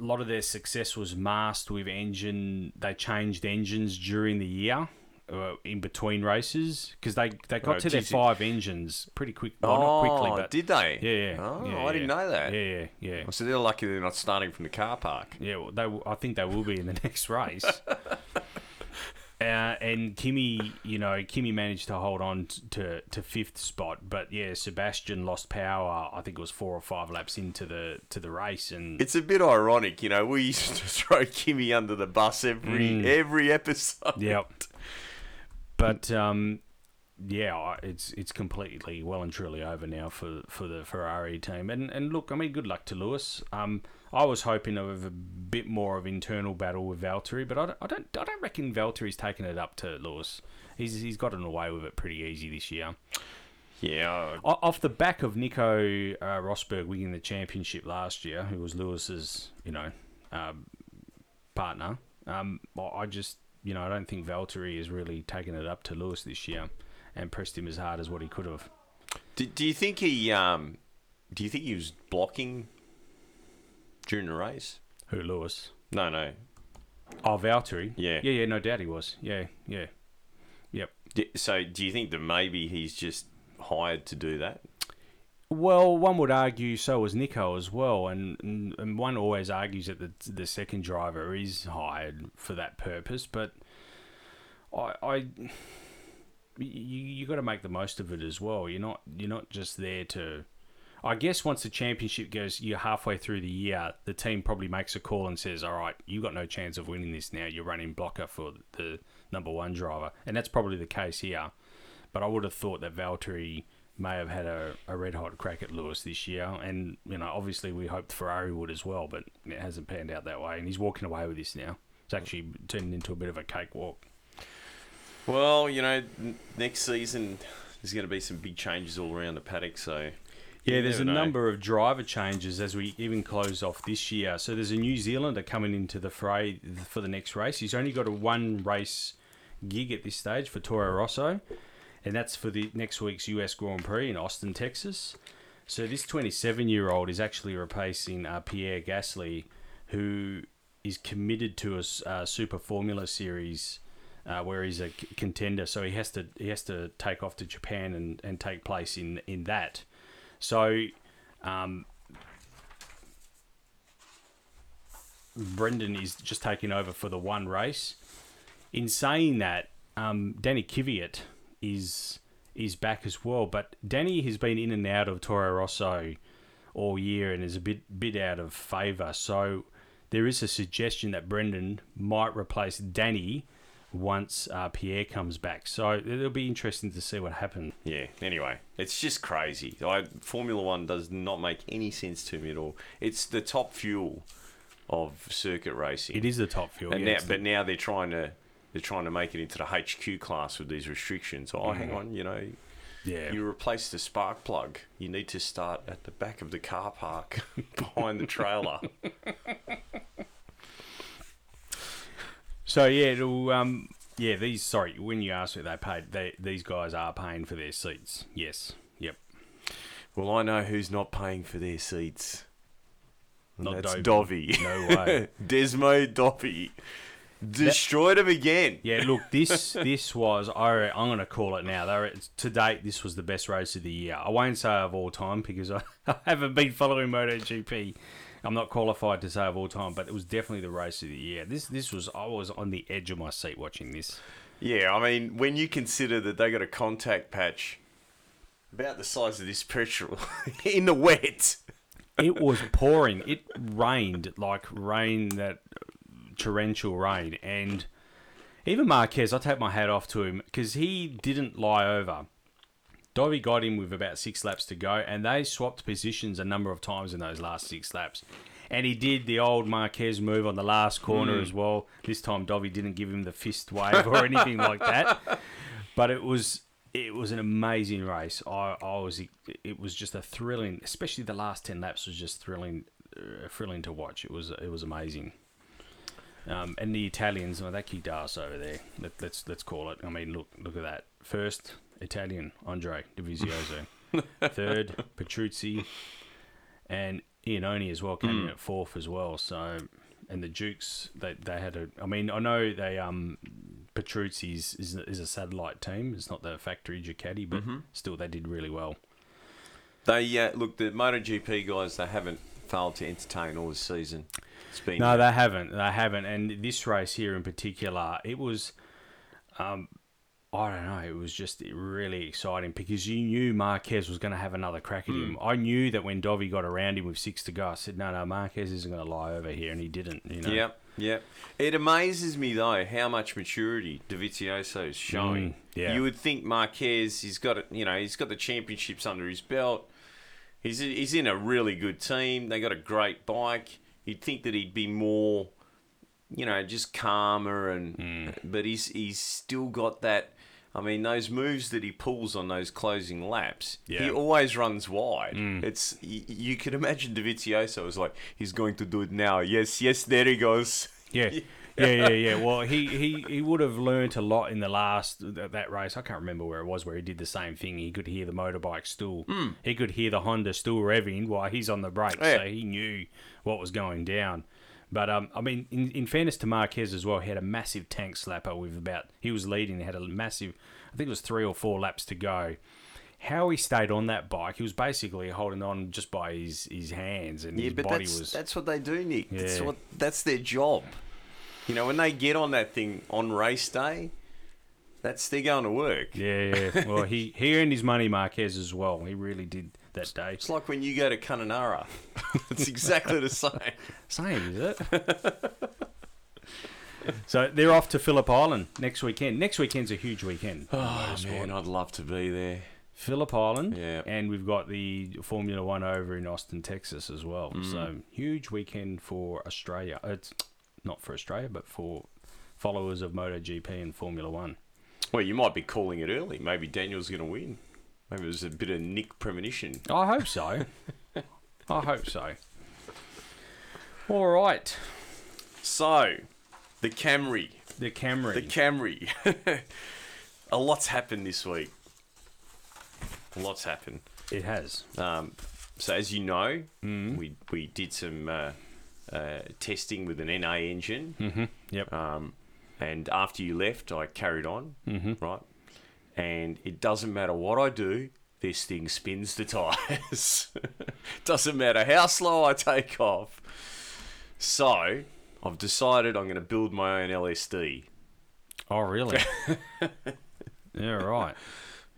a lot of their success was masked with engine. They changed engines during the year, uh, in between races, because they they got Oh, to their five engines pretty quick. Well, not quickly, Oh, but did they? Yeah, yeah. Oh, yeah, I didn't know that. Yeah, yeah, yeah. So they're lucky they're not starting from the car park. Yeah, well, they. I think they will be in the next race. Uh, and Kimi, you know, Kimi managed to hold on to to fifth spot, but yeah, Sebastian lost power. I think it was four or five laps into the to the race, and It's a bit ironic, you know. We used to throw Kimi under the bus every Mm. every episode. Yep. But um, yeah, it's it's completely well and truly over now for for the Ferrari team. And and look, I mean, good luck to Lewis. Um, I was hoping of a bit more of internal battle with Valtteri, but I don't I don't, I don't reckon Valtteri's taken it up to Lewis. He's he's gotten away with it pretty easy this year. Yeah, Off the back of Nico uh, Rosberg winning the championship last year, who was Lewis's, you know, um, partner, um, I I just, you know, I don't think Valtteri has really taken it up to Lewis this year and pressed him as hard as what he could have. Do, do you think he um, do you think he was blocking during the race? Who Lewis? No, no. Oh, Valtteri. Yeah. yeah, yeah. No doubt he was. Yeah, yeah, yep. D- So do you think that maybe he's just hired to do that? Well, one would argue so was Nico as well, and, and one always argues that the the second driver is hired for that purpose. But I, I you you got to make the most of it as well. You're not you're not just there to. I guess once the championship goes, you're halfway through the year. The team probably makes a call and says, "All right, you've got no chance of winning this now. You're running blocker for the number one driver," and that's probably the case here. But I would have thought that Valtteri may have had a, a red hot crack at Lewis this year, and you know, obviously we hoped Ferrari would as well, but it hasn't panned out that way, and he's walking away with this now. It's actually turned into a bit of a cakewalk. Well, you know, next season there's going to be some big changes all around the paddock. So Yeah, there's a know. number of driver changes as we even close off this year. So there's a New Zealander coming into the fray for the next race. He's only got a one race gig at this stage for Toro Rosso, and that's for the next week's US Grand Prix in Austin, Texas. So this 27 year old is actually replacing uh, Pierre Gasly, who is committed to a uh, Super Formula Series. Uh, where he's a c- contender, so he has to he has to take off to Japan and, and take place in in that. So, um, Brendon is just taking over for the one race. In saying that, um, Danny Kvyat is is back as well, but Danny has been in and out of Toro Rosso all year and is a bit bit out of favour. So there is a suggestion that Brendon might replace Danny once uh, Pierre comes back. So it'll be interesting to see what happens. Yeah. Anyway, it's just crazy. I, Formula One does not make any sense to me at all. It's the top fuel of circuit racing. It is the top fuel, and yeah, now, but now they're trying to they're trying to make it into the HQ class with these restrictions. Oh, hang Mhm. on, you know. Yeah. You replace the spark plug. You need to start at the back of the car park behind the trailer. So yeah, it'll um yeah these sorry when you asked what they paid, they these guys are paying for their seats. Yes. Yep. Well, I know who's not paying for their seats. And Not that's Dovey. Dovey. No way. Desmo Dovey. Destroyed him again. Yeah, look, this this was I I'm gonna call it now. Were, to date, this was the best race of the year. I won't say of all time because I, I haven't been following MotoGP. I'm not qualified to say of all time, but it was definitely the race of the year. This this was I was on the edge of my seat watching this. Yeah, I mean, when you consider that they got a contact patch about the size of this petrol in the wet. It was pouring. It rained like rain that torrential rain, and even Marquez, I take my hat off to him because he didn't lie over. Dovey got him with about six laps to go, and they swapped positions a number of times in those last six laps. And he did the old Marquez move on the last corner Mm. as well. This time, Dovey didn't give him the fist wave or anything like that. But it was it was an amazing race. I, I was it was just a thrilling, especially the last ten laps was just thrilling, uh, thrilling to watch. It was it was amazing. Um, and the Italians, well, they kicked ass over there. Let, let's let's call it. I mean, look look at that. First Italian Andre Dovizioso, third Petrucci, and Iannone as well came in Mm. at fourth as well. So, and the Dukes they they had a. I mean, I know they um Petrucci's is is a satellite team. It's not the factory Ducati, but Mhm. still they did really well. They uh, look the MotoGP guys. They haven't failed to entertain all the season. It's been No, they haven't. They haven't. And this race here in particular, it was, um, I don't know. It was just really exciting because you knew Marquez was going to have another crack at him. I knew that when Dovey got around him with six to go, I said, "No, no, Marquez isn't going to lie over here," and he didn't. You know. Yep, yep. It amazes me though how much maturity Dovizioso is showing. Mm, yeah. You would think Marquez, he's got it. You know, he's got the championships under his belt. He's he's in a really good team. They got a great bike. You'd think that he'd be more, you know, just calmer and. Mm. But he's he's still got that. I mean, those moves that he pulls on those closing laps, he always runs wide. Mm. It's you, you could imagine Dovizioso was like, he's going to do it now. Yes, yes, there he goes. Yeah. Yeah, yeah, yeah. Well, he, he, he would have learnt a lot in the last that, that race. I can't remember where it was where he did the same thing. He could hear the motorbike still. Mm. He could hear the Honda still revving while he's on the brakes, Yeah. so he knew what was going down. But um, I mean, in, in fairness to Marquez as well, he had a massive tank slapper with about he was leading. He had a massive, I think it was three or four laps to go. How he stayed on that bike, he was basically holding on just by his, his hands, and Yeah, his but body that's was. that's what they do, Nick. That's what that's their job. You know, when they get on that thing on race day, that's they're going to work. Yeah, yeah. Well, he, he earned his money, Marquez, as well. He really did that day. It's like when you go to Kununurra. it's exactly the same. Same, is it? so they're off to Phillip Island next weekend. Next weekend's a huge weekend. Oh man, I'd love to be there. Phillip Island, Yeah. and we've got the Formula One over in Austin, Texas as well. Mm. So huge weekend for Australia. Uh, It's not for Australia, but for followers of MotoGP and Formula One. Well, you might be calling it early. Maybe Daniel's going to win. Maybe there's a bit of Nick premonition. I hope so. I hope so. All right. So, the Camry. The Camry. The Camry. a lot's happened this week. A lot's happened. It has. Um, so as you know, we we did some uh, uh, testing with an NA engine. Mm-hmm. Yep. Um, and after you left, I carried on. Mhm. Right. And it doesn't matter what I do. This thing spins the tires. doesn't matter how slow I take off. So I've decided I'm going to build my own LSD. Oh, really? yeah, right.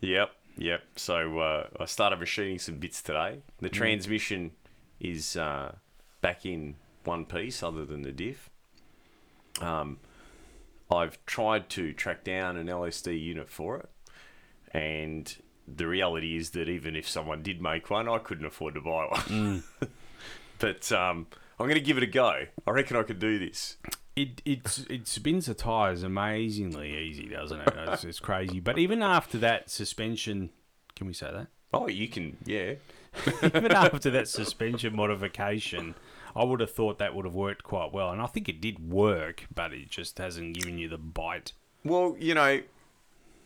Yep, yep. So uh, I started machining some bits today. The Mm. transmission is uh, back in one piece, other than the diff. Um, I've tried to track down an LSD unit for it, and the reality is that even if someone did make one, I couldn't afford to buy one. but um, I'm going to give it a go. I reckon I could do this. It it's it spins the tires amazingly easy, doesn't it? It's, it's crazy. But even after that suspension, can we say that? Oh, you can, yeah. even after that suspension modification, I would have thought that would have worked quite well, and I think it did work, but it just hasn't given you the bite. Well, you know,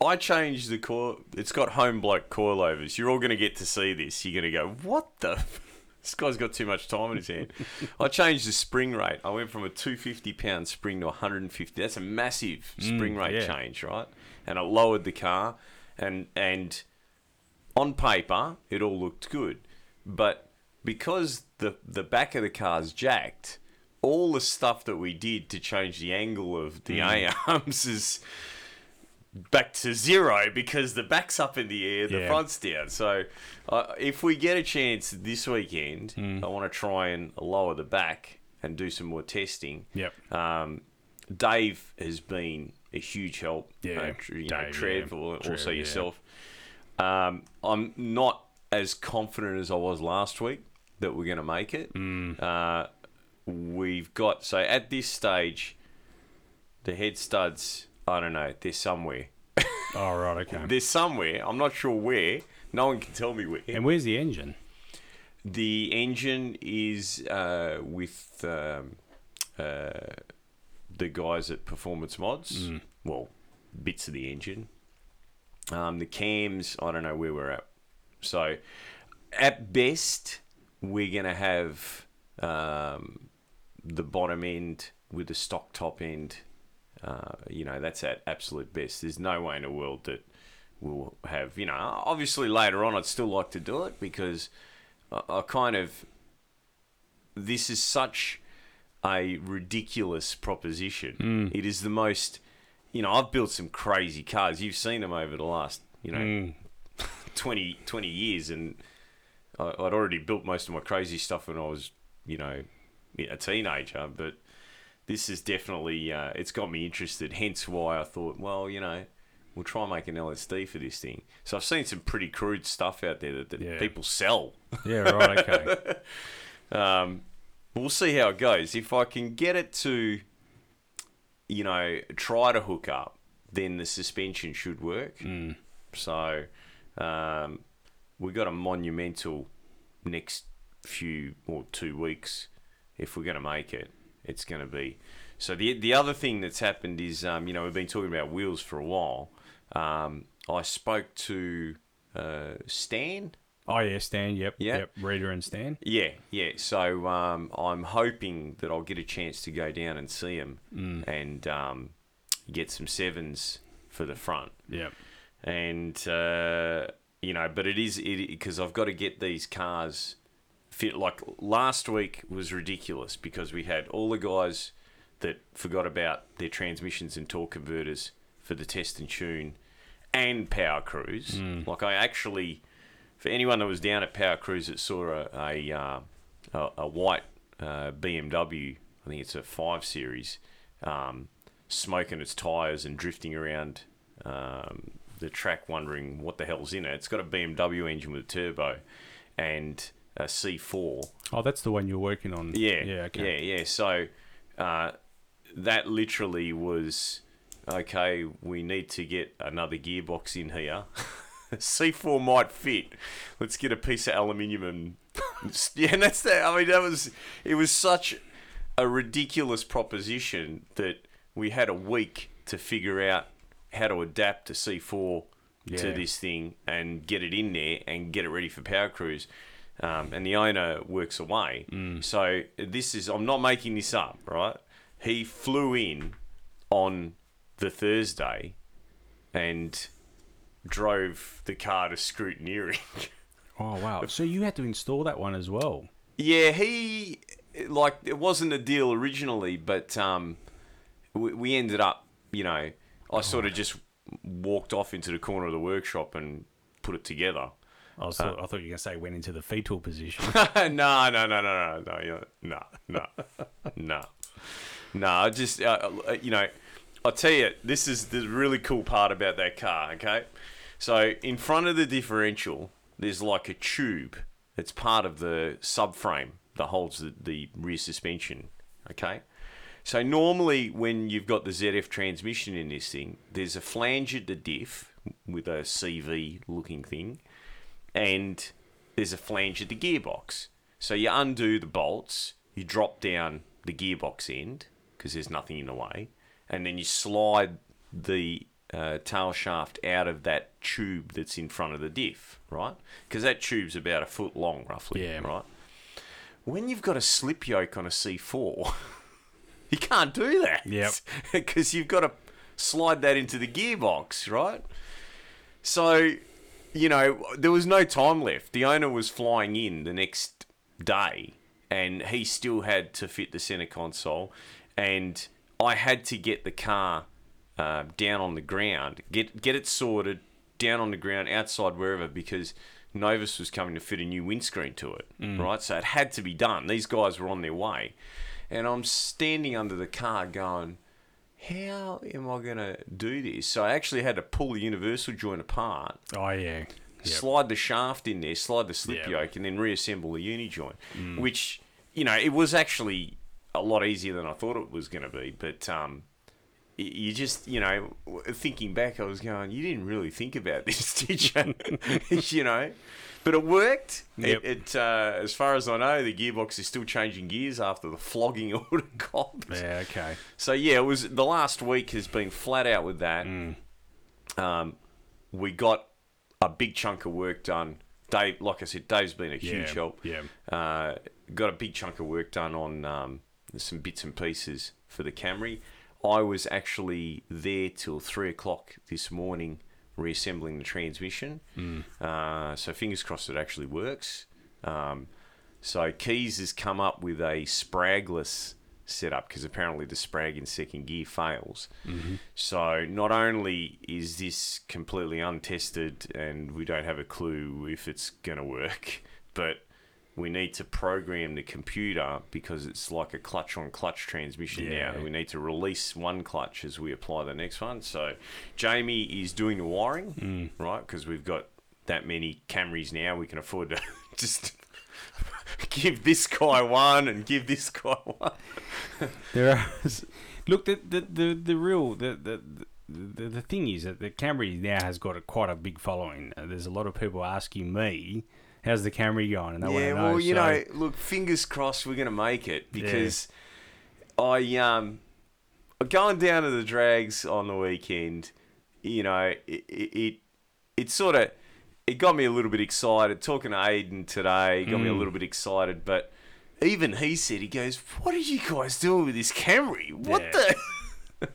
I changed the coil. It's got home bloke coilovers. You're all going to get to see this. You're going to go, what the? This guy's got too much time in his hand. I changed the spring rate. I went from a 250 pound spring to 150. That's a massive Mm, spring rate yeah. change, right? And I lowered the car, and and on paper it all looked good, but because the the back of the car's jacked, all the stuff that we did to change the angle of the Mm. A arms is back to zero because the back's up in the air, the Yeah. front's down. So, uh, if we get a chance this weekend, Mm. I want to try and lower the back and do some more testing. Yep. Um, Dave has been a huge help. Yeah, uh, you know, Dave, Trev, yeah. or Trev, also yeah. yourself. Um, I'm not as confident as I was last week that we're going to make it. Mm. Uh, we've got so at this stage, the head studs. I don't know. They're somewhere. Oh, right, okay. They're somewhere. I'm not sure where. No one can tell me where. And where's the engine? The engine is uh, with um, uh, the guys at Performance Mods. Mm. Well, bits of the engine. Um, the cams, I don't know where we're at. So, at best, we're going to have um, the bottom end with the stock top end. Uh, you know, that's at absolute best. There's no way in the world that we'll have, you know, obviously later on I'd still like to do it because I, I kind of, this is such a ridiculous proposition. Mm. It is the most you know, I've built some crazy cars. You've seen them over the last, you know, Mm. 20, 20 years, and I, I'd already built most of my crazy stuff when I was, you know, a teenager. But this is definitely uh, it's got me interested. Hence why I thought, well, you know, we'll try and make an LSD for this thing. So I've seen some pretty crude stuff out there that, that Yeah. people sell. Yeah, right, okay. um, we'll see how it goes. If I can get it to, you know, try to hook up, then the suspension should work. Mm. So um, we got a monumental next few or two weeks if we're going to make it. It's going to be. So the the other thing that's happened is, um, you know, we've been talking about wheels for a while. Um, I spoke to uh, Stan. Oh yeah, Stan. Yep. Yeah. Yep. Reader and Stan. Yeah, yeah. So um, I'm hoping that I'll get a chance to go down and see him Mm. and um, get some sevens for the front. Yep. And uh, you know, but it is it because I've got to get these cars fit. Like last week was ridiculous because we had all the guys that forgot about their transmissions and torque converters for the test and tune and Power Cruise. Mm. Like I actually, for anyone that was down at Power Cruise that saw a a, uh, a, a white uh, BMW, I think it's a five series, um, smoking its tires and drifting around um, the track, wondering what the hell's in it. It's got a BMW engine with a turbo and a C4. Oh, that's the one you're working on. Yeah, Yeah. Okay. yeah, yeah. So uh, that literally was okay. We need to get another gearbox in here. C4 might fit. Let's get a piece of aluminium and yeah, and that's that. I mean, that was it was such a ridiculous proposition that we had a week to figure out how to adapt to C4 to this thing and get it in there and get it ready for Power Cruise. Um, and the owner works away. So this is, I'm not making this up, right? He flew in on the Thursday and drove the car to scrutineering. Oh wow. So you had to install that one as well. Yeah, he like it wasn't a deal originally, but um, we, we ended up, you know, I sort of just walked off into the corner of the workshop and put it together. I, was thought, I thought you were going to say went into the fetal position. no, no, no, no, no, no, no, no, no, no. I just, uh, uh, you know, I'll tell you, this is the really cool part about that car. Okay, so in front of the differential, there's like a tube that's part of the subframe that holds the, the rear suspension. Okay. So normally, when you've got the ZF transmission in this thing, there's a flange at the diff with a CV looking thing, and there's a flange at the gearbox. So you undo the bolts, you drop down the gearbox end because there's nothing in the way, and then you slide the uh, tail shaft out of that tube that's in front of the diff, right? Because that tube's about a foot long, roughly, Yeah. right? When you've got a slip yoke on a C4, you can't do that. Yep. Because you've got to slide that into the gearbox, right? So, you know, there was no time left. The owner was flying in the next day and he still had to fit the center console. And I had to get the car uh, down on the ground, get, get it sorted down on the ground outside wherever because Novus was coming to fit a new windscreen to it, Mm. right? So it had to be done. These guys were on their way. And I'm standing under the car going, how am I going to do this? So I actually had to pull the universal joint apart, Oh yeah. slide the shaft in there, slide the slip Yep. yoke, and then reassemble the uni joint, Mm. which, you know, it was actually a lot easier than I thought it was going to be. But um, you just, you know, thinking back, I was going, you didn't really think about this, did you? you know? But it worked. Yep. It, it uh, as far as I know, the gearbox is still changing gears after the flogging it would got. Yeah. Okay. So yeah, it was the last week has been flat out with that. Um, we got a big chunk of work done. Dave, like I said, Dave's been a huge Yeah, help. yeah. Uh, got a big chunk of work done on um, some bits and pieces for the Camry. I was actually there till three o'clock this morning reassembling the transmission. Mm. Uh, so fingers crossed it actually works. Um, so Keys has come up with a spragless setup because apparently the Sprag in second gear fails. Mhm. So not only is this completely untested and we don't have a clue if it's going to work, but we need to program the computer because it's like a clutch on clutch transmission Yeah. now. We need to release one clutch as we apply the next one. So Jamie is doing the wiring, Mm. right? Because we've got that many Camrys now, we can afford to just give this guy one and give this guy one. There are look the the the, the real the, the the the thing is that the Camry now has got a, quite a big following. There's a lot of people asking me, "How's the Camry going?" And they yeah, want to know. well, you so- know, look, fingers crossed we're going to make it because I um going down to the drags on the weekend. You know, it it it, it sort of it got me a little bit excited. Talking to Aiden today got me a Mm. little bit excited, but even he said he goes, "What are you guys doing with this Camry? What Yeah. the?"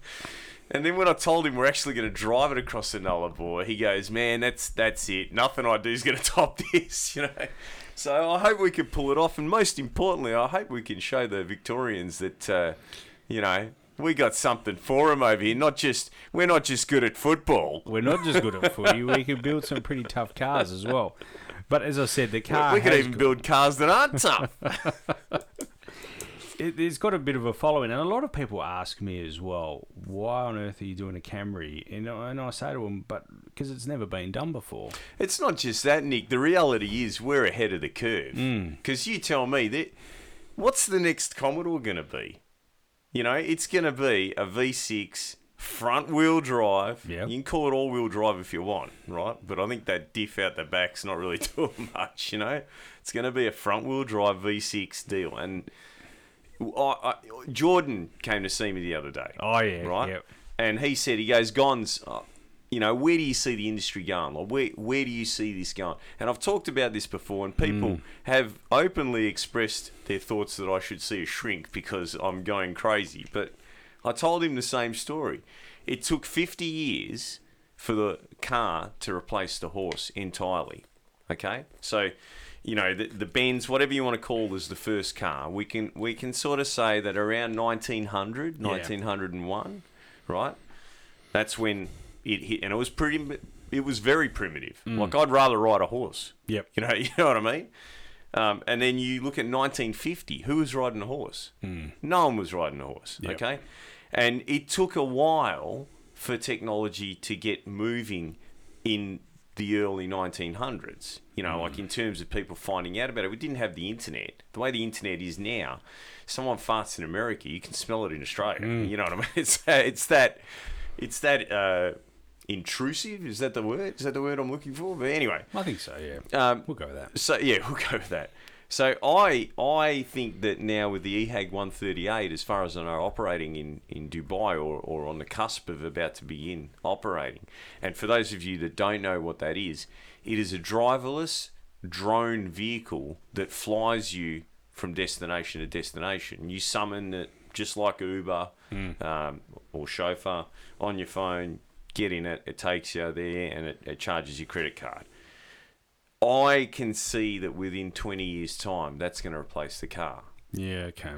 And then when I told him we're actually going to drive it across the Nullarbor, he goes, "Man, that's that's it. Nothing I do is going to top this." You know. So I hope we can pull it off, and most importantly, I hope we can show the Victorians that, uh, you know, we got something for them over here. Not just we're not just good at football. We're not just good at footy. We can build some pretty tough cars as well. But as I said, the car we could has even got- build cars that aren't tough. it, it's got a bit of a following, and a lot of people ask me as well, why on earth are you doing a Camry? And, I- and I say to them, but because it's never been done before. It's not just that, Nick. The reality is we're ahead of the curve. Mm. Because you tell me that what's the next Commodore going to be? You know, it's going to be a V6 front wheel drive. Yeah. You can call it all wheel drive if you want, right? But I think that diff out the back's not really doing much. You know, it's going to be a front wheel drive V6 deal. And I, I, Jordan came to see me the other day. Oh, yeah, right. yep. And he said, he goes, Gons, uh, you know, where do you see the industry going? Like, where where do you see this going? And I've talked about this before, and people Mm. have openly expressed their thoughts that I should see a shrink because I'm going crazy. But I told him the same story. It took 50 years for the car to replace the horse entirely. Okay, so you know the, the Benz, whatever you want to call, is the first car. We can we can sort of say that around 1900, Yeah. 1901, right? That's when it hit, and it was pretty. It was very primitive. Mm. Like I'd rather ride a horse. Yep. You know, you know what I mean. Um, and then you look at 1950. Who was riding a horse? Mm. No one was riding a horse. Yep. Okay, and it took a while for technology to get moving in the early 1900s. You know, Mm. like in terms of people finding out about it, we didn't have the internet. The way the internet is now, someone farts in America, you can smell it in Australia. Mm. You know what I mean? It's it's that it's that uh, intrusive. Is that the word? Is that the word I'm looking for? But anyway, I think so, yeah. um, We'll go with that. So yeah, we'll go with that. So I I think that now with the EHang 138, as far as I know, operating in, in Dubai or, or on the cusp of about to begin operating. And for those of you that don't know what that is, it is a driverless drone vehicle that flies you from destination to destination. You summon it just like Uber um, or chauffeur on your phone, get in it, it takes you there, and it, it charges your credit card. I can see that within 20 years' time, that's going to replace the car. Yeah, okay.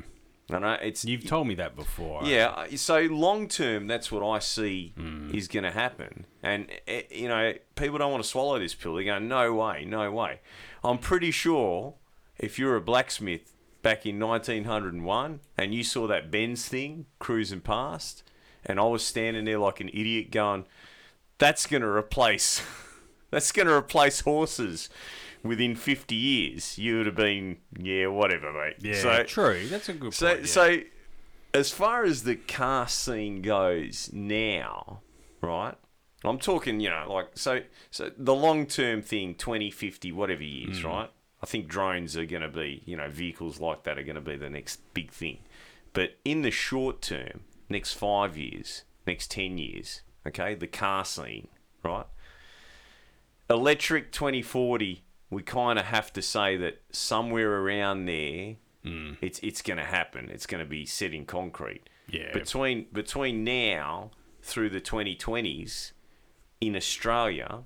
I know it's You've told me that before. yeah. I- So long term, that's what I see Hmm. is going to happen. And eh, you know, people don't want to swallow this pill. They go, "No way, no way." I'm pretty sure if you're a blacksmith back in 1901 and you saw that Benz thing cruising past, and I was standing there like an idiot going, "That's going to replace." That's going to replace horses within 50 years. You would have been, yeah, whatever, mate. Yeah, so, true. That's a good so, point, yeah. so, as far as the car scene goes now, right? I'm talking, you know, like so. So the long term thing, 20, 50, whatever years, Mm. right? I think drones are going to be, you know, vehicles like that are going to be the next big thing. But in the short term, next five years, next ten years, okay, the car scene, right? Electric 2040, we kind of have to say that somewhere around there, Mm. it's it's going to happen. It's going to be set in concrete. Yeah. Between between now through the 2020s in Australia,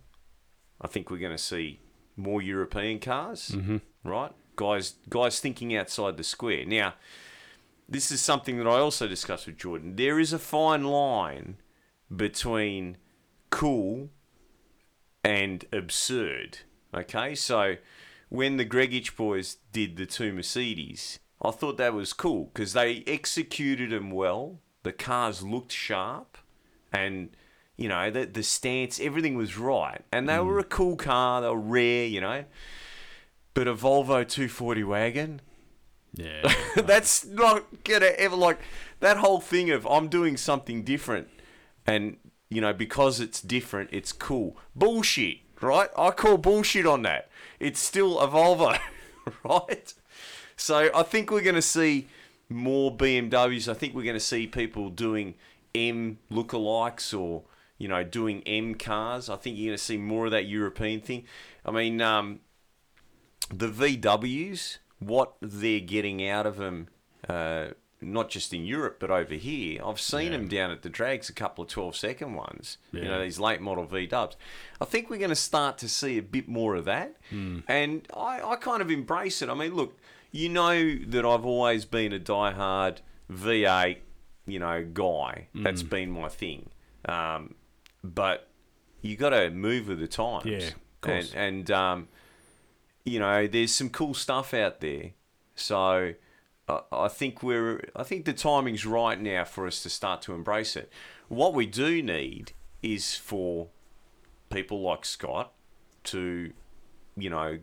I think we're going to see more European cars, Mhm. right? Guys guys thinking outside the square. Now, this is something that I also discussed with Jordan. There is a fine line between cool and absurd. Okay, so when the Gregich boys did the two Mercedes, I thought that was cool because they executed them well. The cars looked sharp, and you know the the stance, everything was right, and they were a mm. cool car. They were rare, you know. But a Volvo 240 wagon, Yeah. that's not gonna ever like that whole thing of I'm doing something different, and you know because it's different, it's cool. Bullshit, right? I call bullshit on that. It's still a Volvo, right? So I think we're gonna see more BMWs. I think we're gonna see people doing M lookalikes or you know doing M cars. I think you're gonna see more of that European thing. I mean. Um, the VWs, what they're getting out of them, uh, not just in Europe but over here. I've seen them down at the drags, a couple of 12 second ones. You know these late model V Dubs. I think we're going to start to see a bit more of that, and I, I kind of embrace it. I mean, look, you know that I've always been a diehard V8, you know, guy. That's been my thing. Um, but you got to move with the times. Yeah. And, and um, you know, there's some cool stuff out there. So I, think we're, I think the timing's right now for us to start to embrace it. What we do need is for people like Scott to, you know,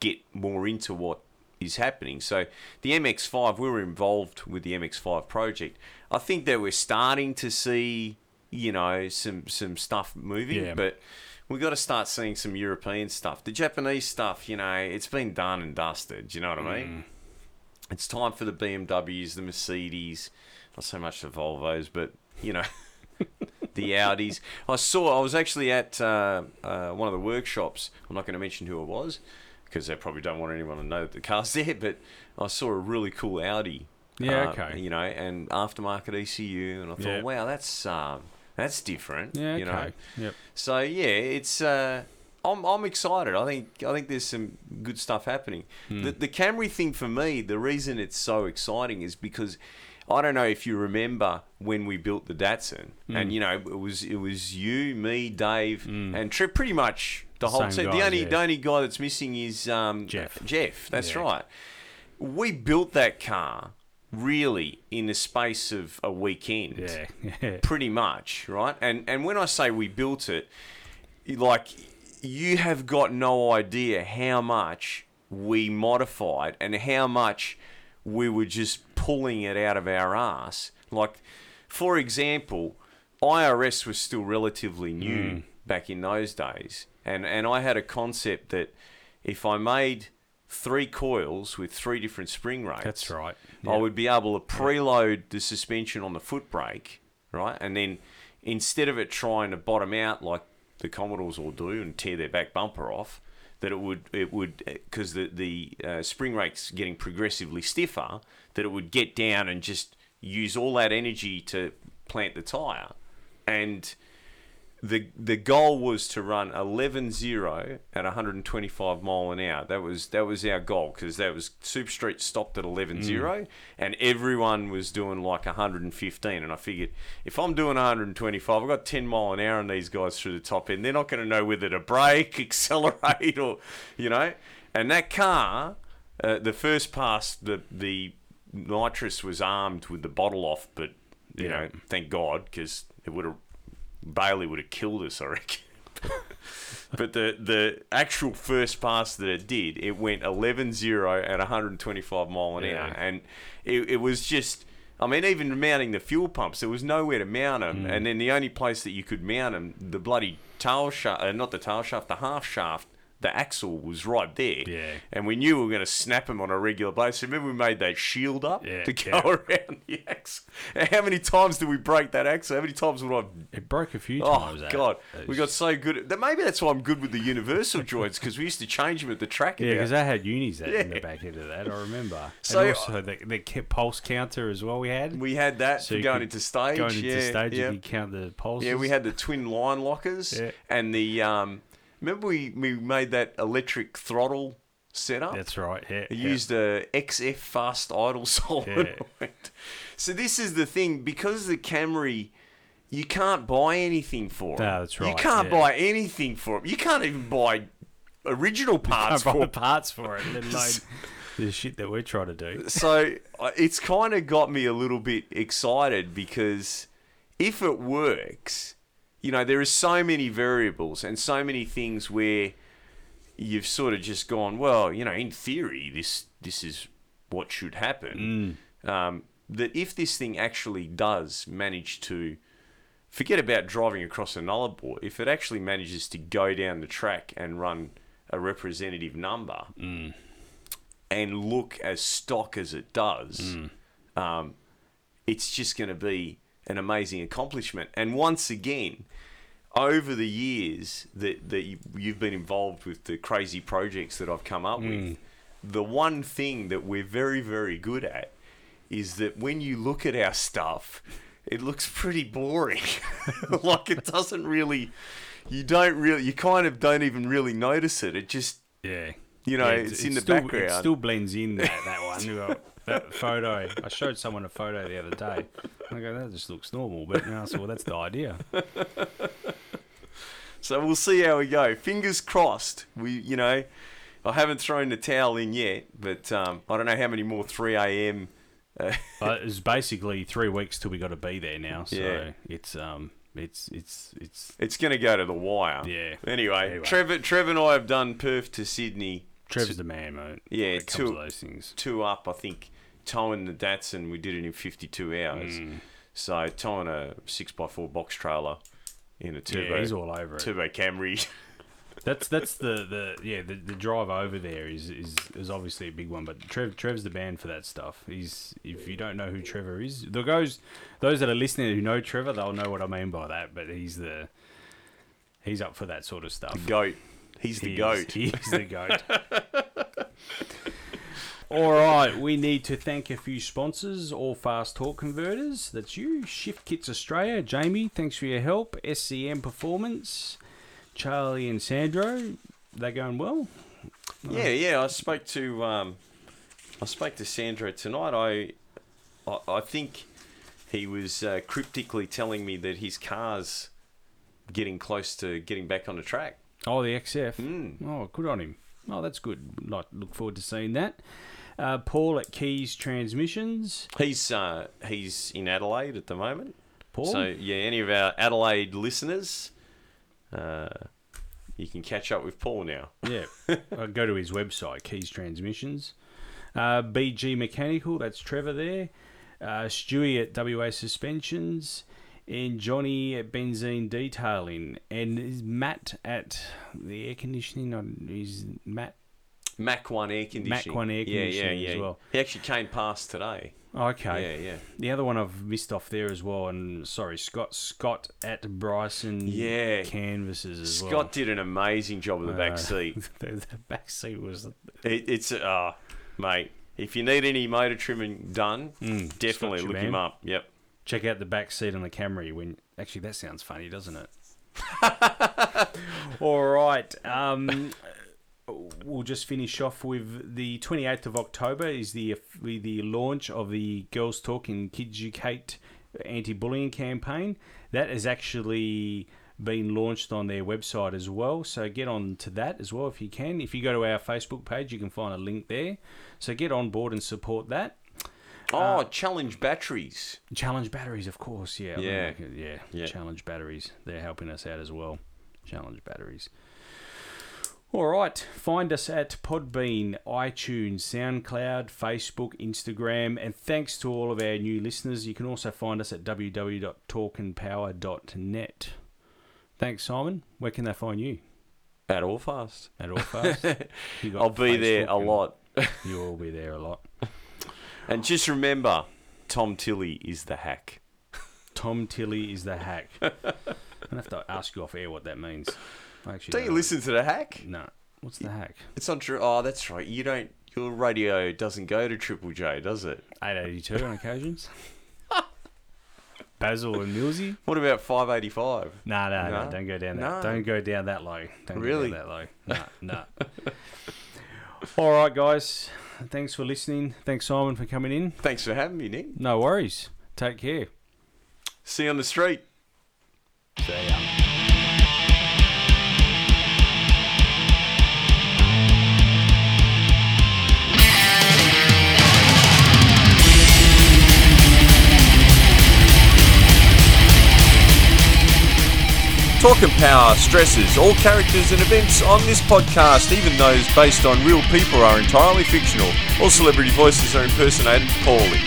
get more into what is happening. So the MX5, we were involved with the MX5 project. I think that we're starting to see, you know, some some stuff moving, Yeah. but we've got to start seeing some European stuff. The Japanese stuff, you know, it's been done and dusted. Do you know what I mean? Mm. It's time for the BMWs, the Mercedes, not so much the Volvos, but you know, the Audis. I saw. I was actually at uh, uh, one of the workshops. I'm not going to mention who it was because they probably don't want anyone to know that the car's there. But I saw a really cool Audi. Yeah, uh, okay. You know, and aftermarket ECU, and I thought, Yeah. wow, that's um, that's different. Yeah, You know. okay. Yep. So yeah, it's. I'm, I'm excited. I think I think there's some good stuff happening. Hmm. The the Camry thing for me, the reason it's so exciting is because I don't know if you remember when we built the Datsun, Hmm. and you know it was it was you, me, Dave, and Trip. Pretty much the whole team. the only yeah. the only guy that's missing is um, Jeff. Jeff. That's Yeah. right. We built that car really in the space of a weekend. Yeah. pretty much, right? And and when I say we built it, like you have got no idea how much we modified and how much we were just pulling it out of our ass. Like, for example, IRS was still relatively new mm. back in those days, and and I had a concept that if I made three coils with three different spring rates, That's right. I would be able to preload the suspension on the foot brake, right? And then instead of it trying to bottom out like the Commodores will do and tear their back bumper off, that it would it would because the the uh, spring rate's getting progressively stiffer, that it would get down and just use all that energy to plant the tire, and the the goal was to run 11.0 at 125 mile an hour. That was that was our goal because that was Super Street stopped at 11.0 and everyone was doing like 115. And I figured if I'm doing 125, I've got 10 mile an hour on these guys through the top end. They're not going to know whether to brake, accelerate, or you know. And that car, uh, the first pass, the the nitrous was armed with the bottle off, but you Yeah. know, thank God because it would have Bailey would have killed us, I reckon. but the the actual first pass that it did, it went 11-0 at 125 mile an Yeah. hour, and it, it was just. I mean, even mounting the fuel pumps, there was nowhere to mount them, Mm. and then the only place that you could mount them, the bloody tail shaft, uh, not the tail shaft, the half shaft, the axle was right there. Yeah. And we knew we were going to snap them on a regular basis. Remember, we made that shield up Yeah, to go yeah. around the axle. And how many times did we break that axle? How many times would I It broke a few Oh times. that. God, we got so good. At, that maybe that's why I'm good with the universal joints because we used to change them at the track. Yeah, because they had unis that in the back end of that. I remember. So- and also the, the pulse counter as well. We had. we had that So going into stage. Going into yeah, stage, yeah. you count the pulses. Yeah, we had the twin line lockers Yeah. and the um. Remember we we made that electric throttle setup. That's right. Yeah. He yeah. used a XF fast idle solenoid. Yeah. So this is the thing because the Camry, you can't buy anything for it. No, that's right, You can't yeah. buy anything for it. You can't even buy original parts for the parts for it, let alone the shit that we're trying to do. so uh, it's kind of got me a little bit excited because if it works, you know, there are so many variables and so many things where you've sort of just gone, well, you know, in theory, this this is what should happen. Um, that if this thing actually does manage to forget about driving across a nullarbor, if it actually manages to go down the track and run a representative number and look as stock as it does, um, it's just going to be an amazing accomplishment. And once again, over the years that, that you, you've been involved with the crazy projects that I've come up with, mm. the one thing that we're very, very good at is that when you look at our stuff, it looks pretty boring. like it doesn't really, you don't really, you kind of don't even really notice it. It just, Yeah. You know, Yeah, it's, in the still, background. It still blends in that, that one. That photo. I showed someone a photo the other day. I go, that just looks normal. But now I said, well, that's the idea. So we'll see how we go. Fingers crossed. We, you know, I haven't thrown the towel in yet, but um, I don't know how many more 3 a.m. Uh, it's basically three weeks till we got to be there now. So Yeah. it's um, it's it's it's it's going to go to the wire. Yeah. Anyway, Anyway. Trevor, Trevor and I have done Perth to Sydney. Trevor's the man, mate. Yeah, when it comes two, to those things. two up. I think towing the Datsun, we did it in 52 hours. Mm. So towing a 6x4 box trailer in a turbo, he's all over it. turbo Camry. That's that's the, the yeah the, the drive over there is, is is obviously a big one, but Trev Trev's the man for that stuff. He's if you don't know who Trevor is, the guys those that are listening who know Trevor, they'll know what I mean by that. But he's the he's up for that sort of stuff. goat. He's the He goat. He's the goat. All right, we need to thank a few sponsors, All Fast Torque Converters. That's you, Shift Kits Australia, Jamie. Thanks for your help. SCM Performance, Charlie and Sandro. they're going well? Yeah, yeah. I spoke to um, I spoke to Sandro tonight. I I, I think he was uh, cryptically telling me that his car's getting close to getting back on the track. Oh, the XF. Oh, good on him. Oh, that's good. Like, look forward to seeing that. Uh, Paul at Keys Transmissions. He's uh, he's in Adelaide at the moment. Paul? So yeah, any of our Adelaide listeners, uh, you can catch up with Paul now. Yeah, uh, go to his website, Keys Transmissions. Uh, BG Mechanical, that's Trevor there. Uh, Stewie at WA Suspensions. And Johnny at Benzene Detailing. And is Matt at the air conditioning. on- Is Matt Mac One Air Conditioning. Mac One Air yeah, yeah, Conditioning yeah. as well. He actually came past today. Okay. Yeah, yeah. The other one I've missed off there as well, and sorry, Scott Scott at Bryson Yeah. Canvases as Scott well. Scott did an amazing job of the back Uh, seat. the, the back seat was It, it's uh, mate. If you need any motor trimming done, definitely Scott, your look man. him up. Yep. Check out the back seat on the Camry. When actually that sounds funny, doesn't it? All right. Um, we'll just finish off with the 28th of October is the the launch of the Girls Talk and Kids Educate anti-bullying campaign. That has actually been launched on their website as well. So get on to that as well if you can. If you go to our Facebook page, you can find a link there. So get on board and support that. Oh, uh, challenge batteries. Challenge batteries, of course. Yeah, Yeah. yeah, Yeah. Challenge batteries. They're helping us out as well. Challenge batteries. All right. Find us at Podbean, iTunes, SoundCloud, Facebook, Instagram, and thanks to all of our new listeners. You can also find us at www.torqueandpower.net. Thanks, Simon. Where can they find you? At all fast. At all fast. I'll be there a lot. You'll be there a lot. And just remember, Tom Tilley is the hack. Tom Tilley is the hack. I'm gonna have to ask you off air what that means. I actually Don't you listen to the hack? No. What's the hack? It's not true. Oh, that's right. You don't. Your radio doesn't go to Triple J, does it? 882 on occasions. Basil and Millsy. What about 585? No, no, no, No? don't go down that. No. Don't go down that low. Don't Really? go down that low. No, no. All right, guys. Thanks for listening. Thanks, Simon, for coming in. Thanks for having me, Nick. No worries. Take care. See you on the street. See ya. Torque and Power stresses all characters and events on this podcast, even those based on real people, are entirely fictional. All celebrity voices are impersonated poorly.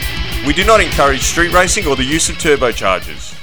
We do not encourage street racing or the use of turbochargers.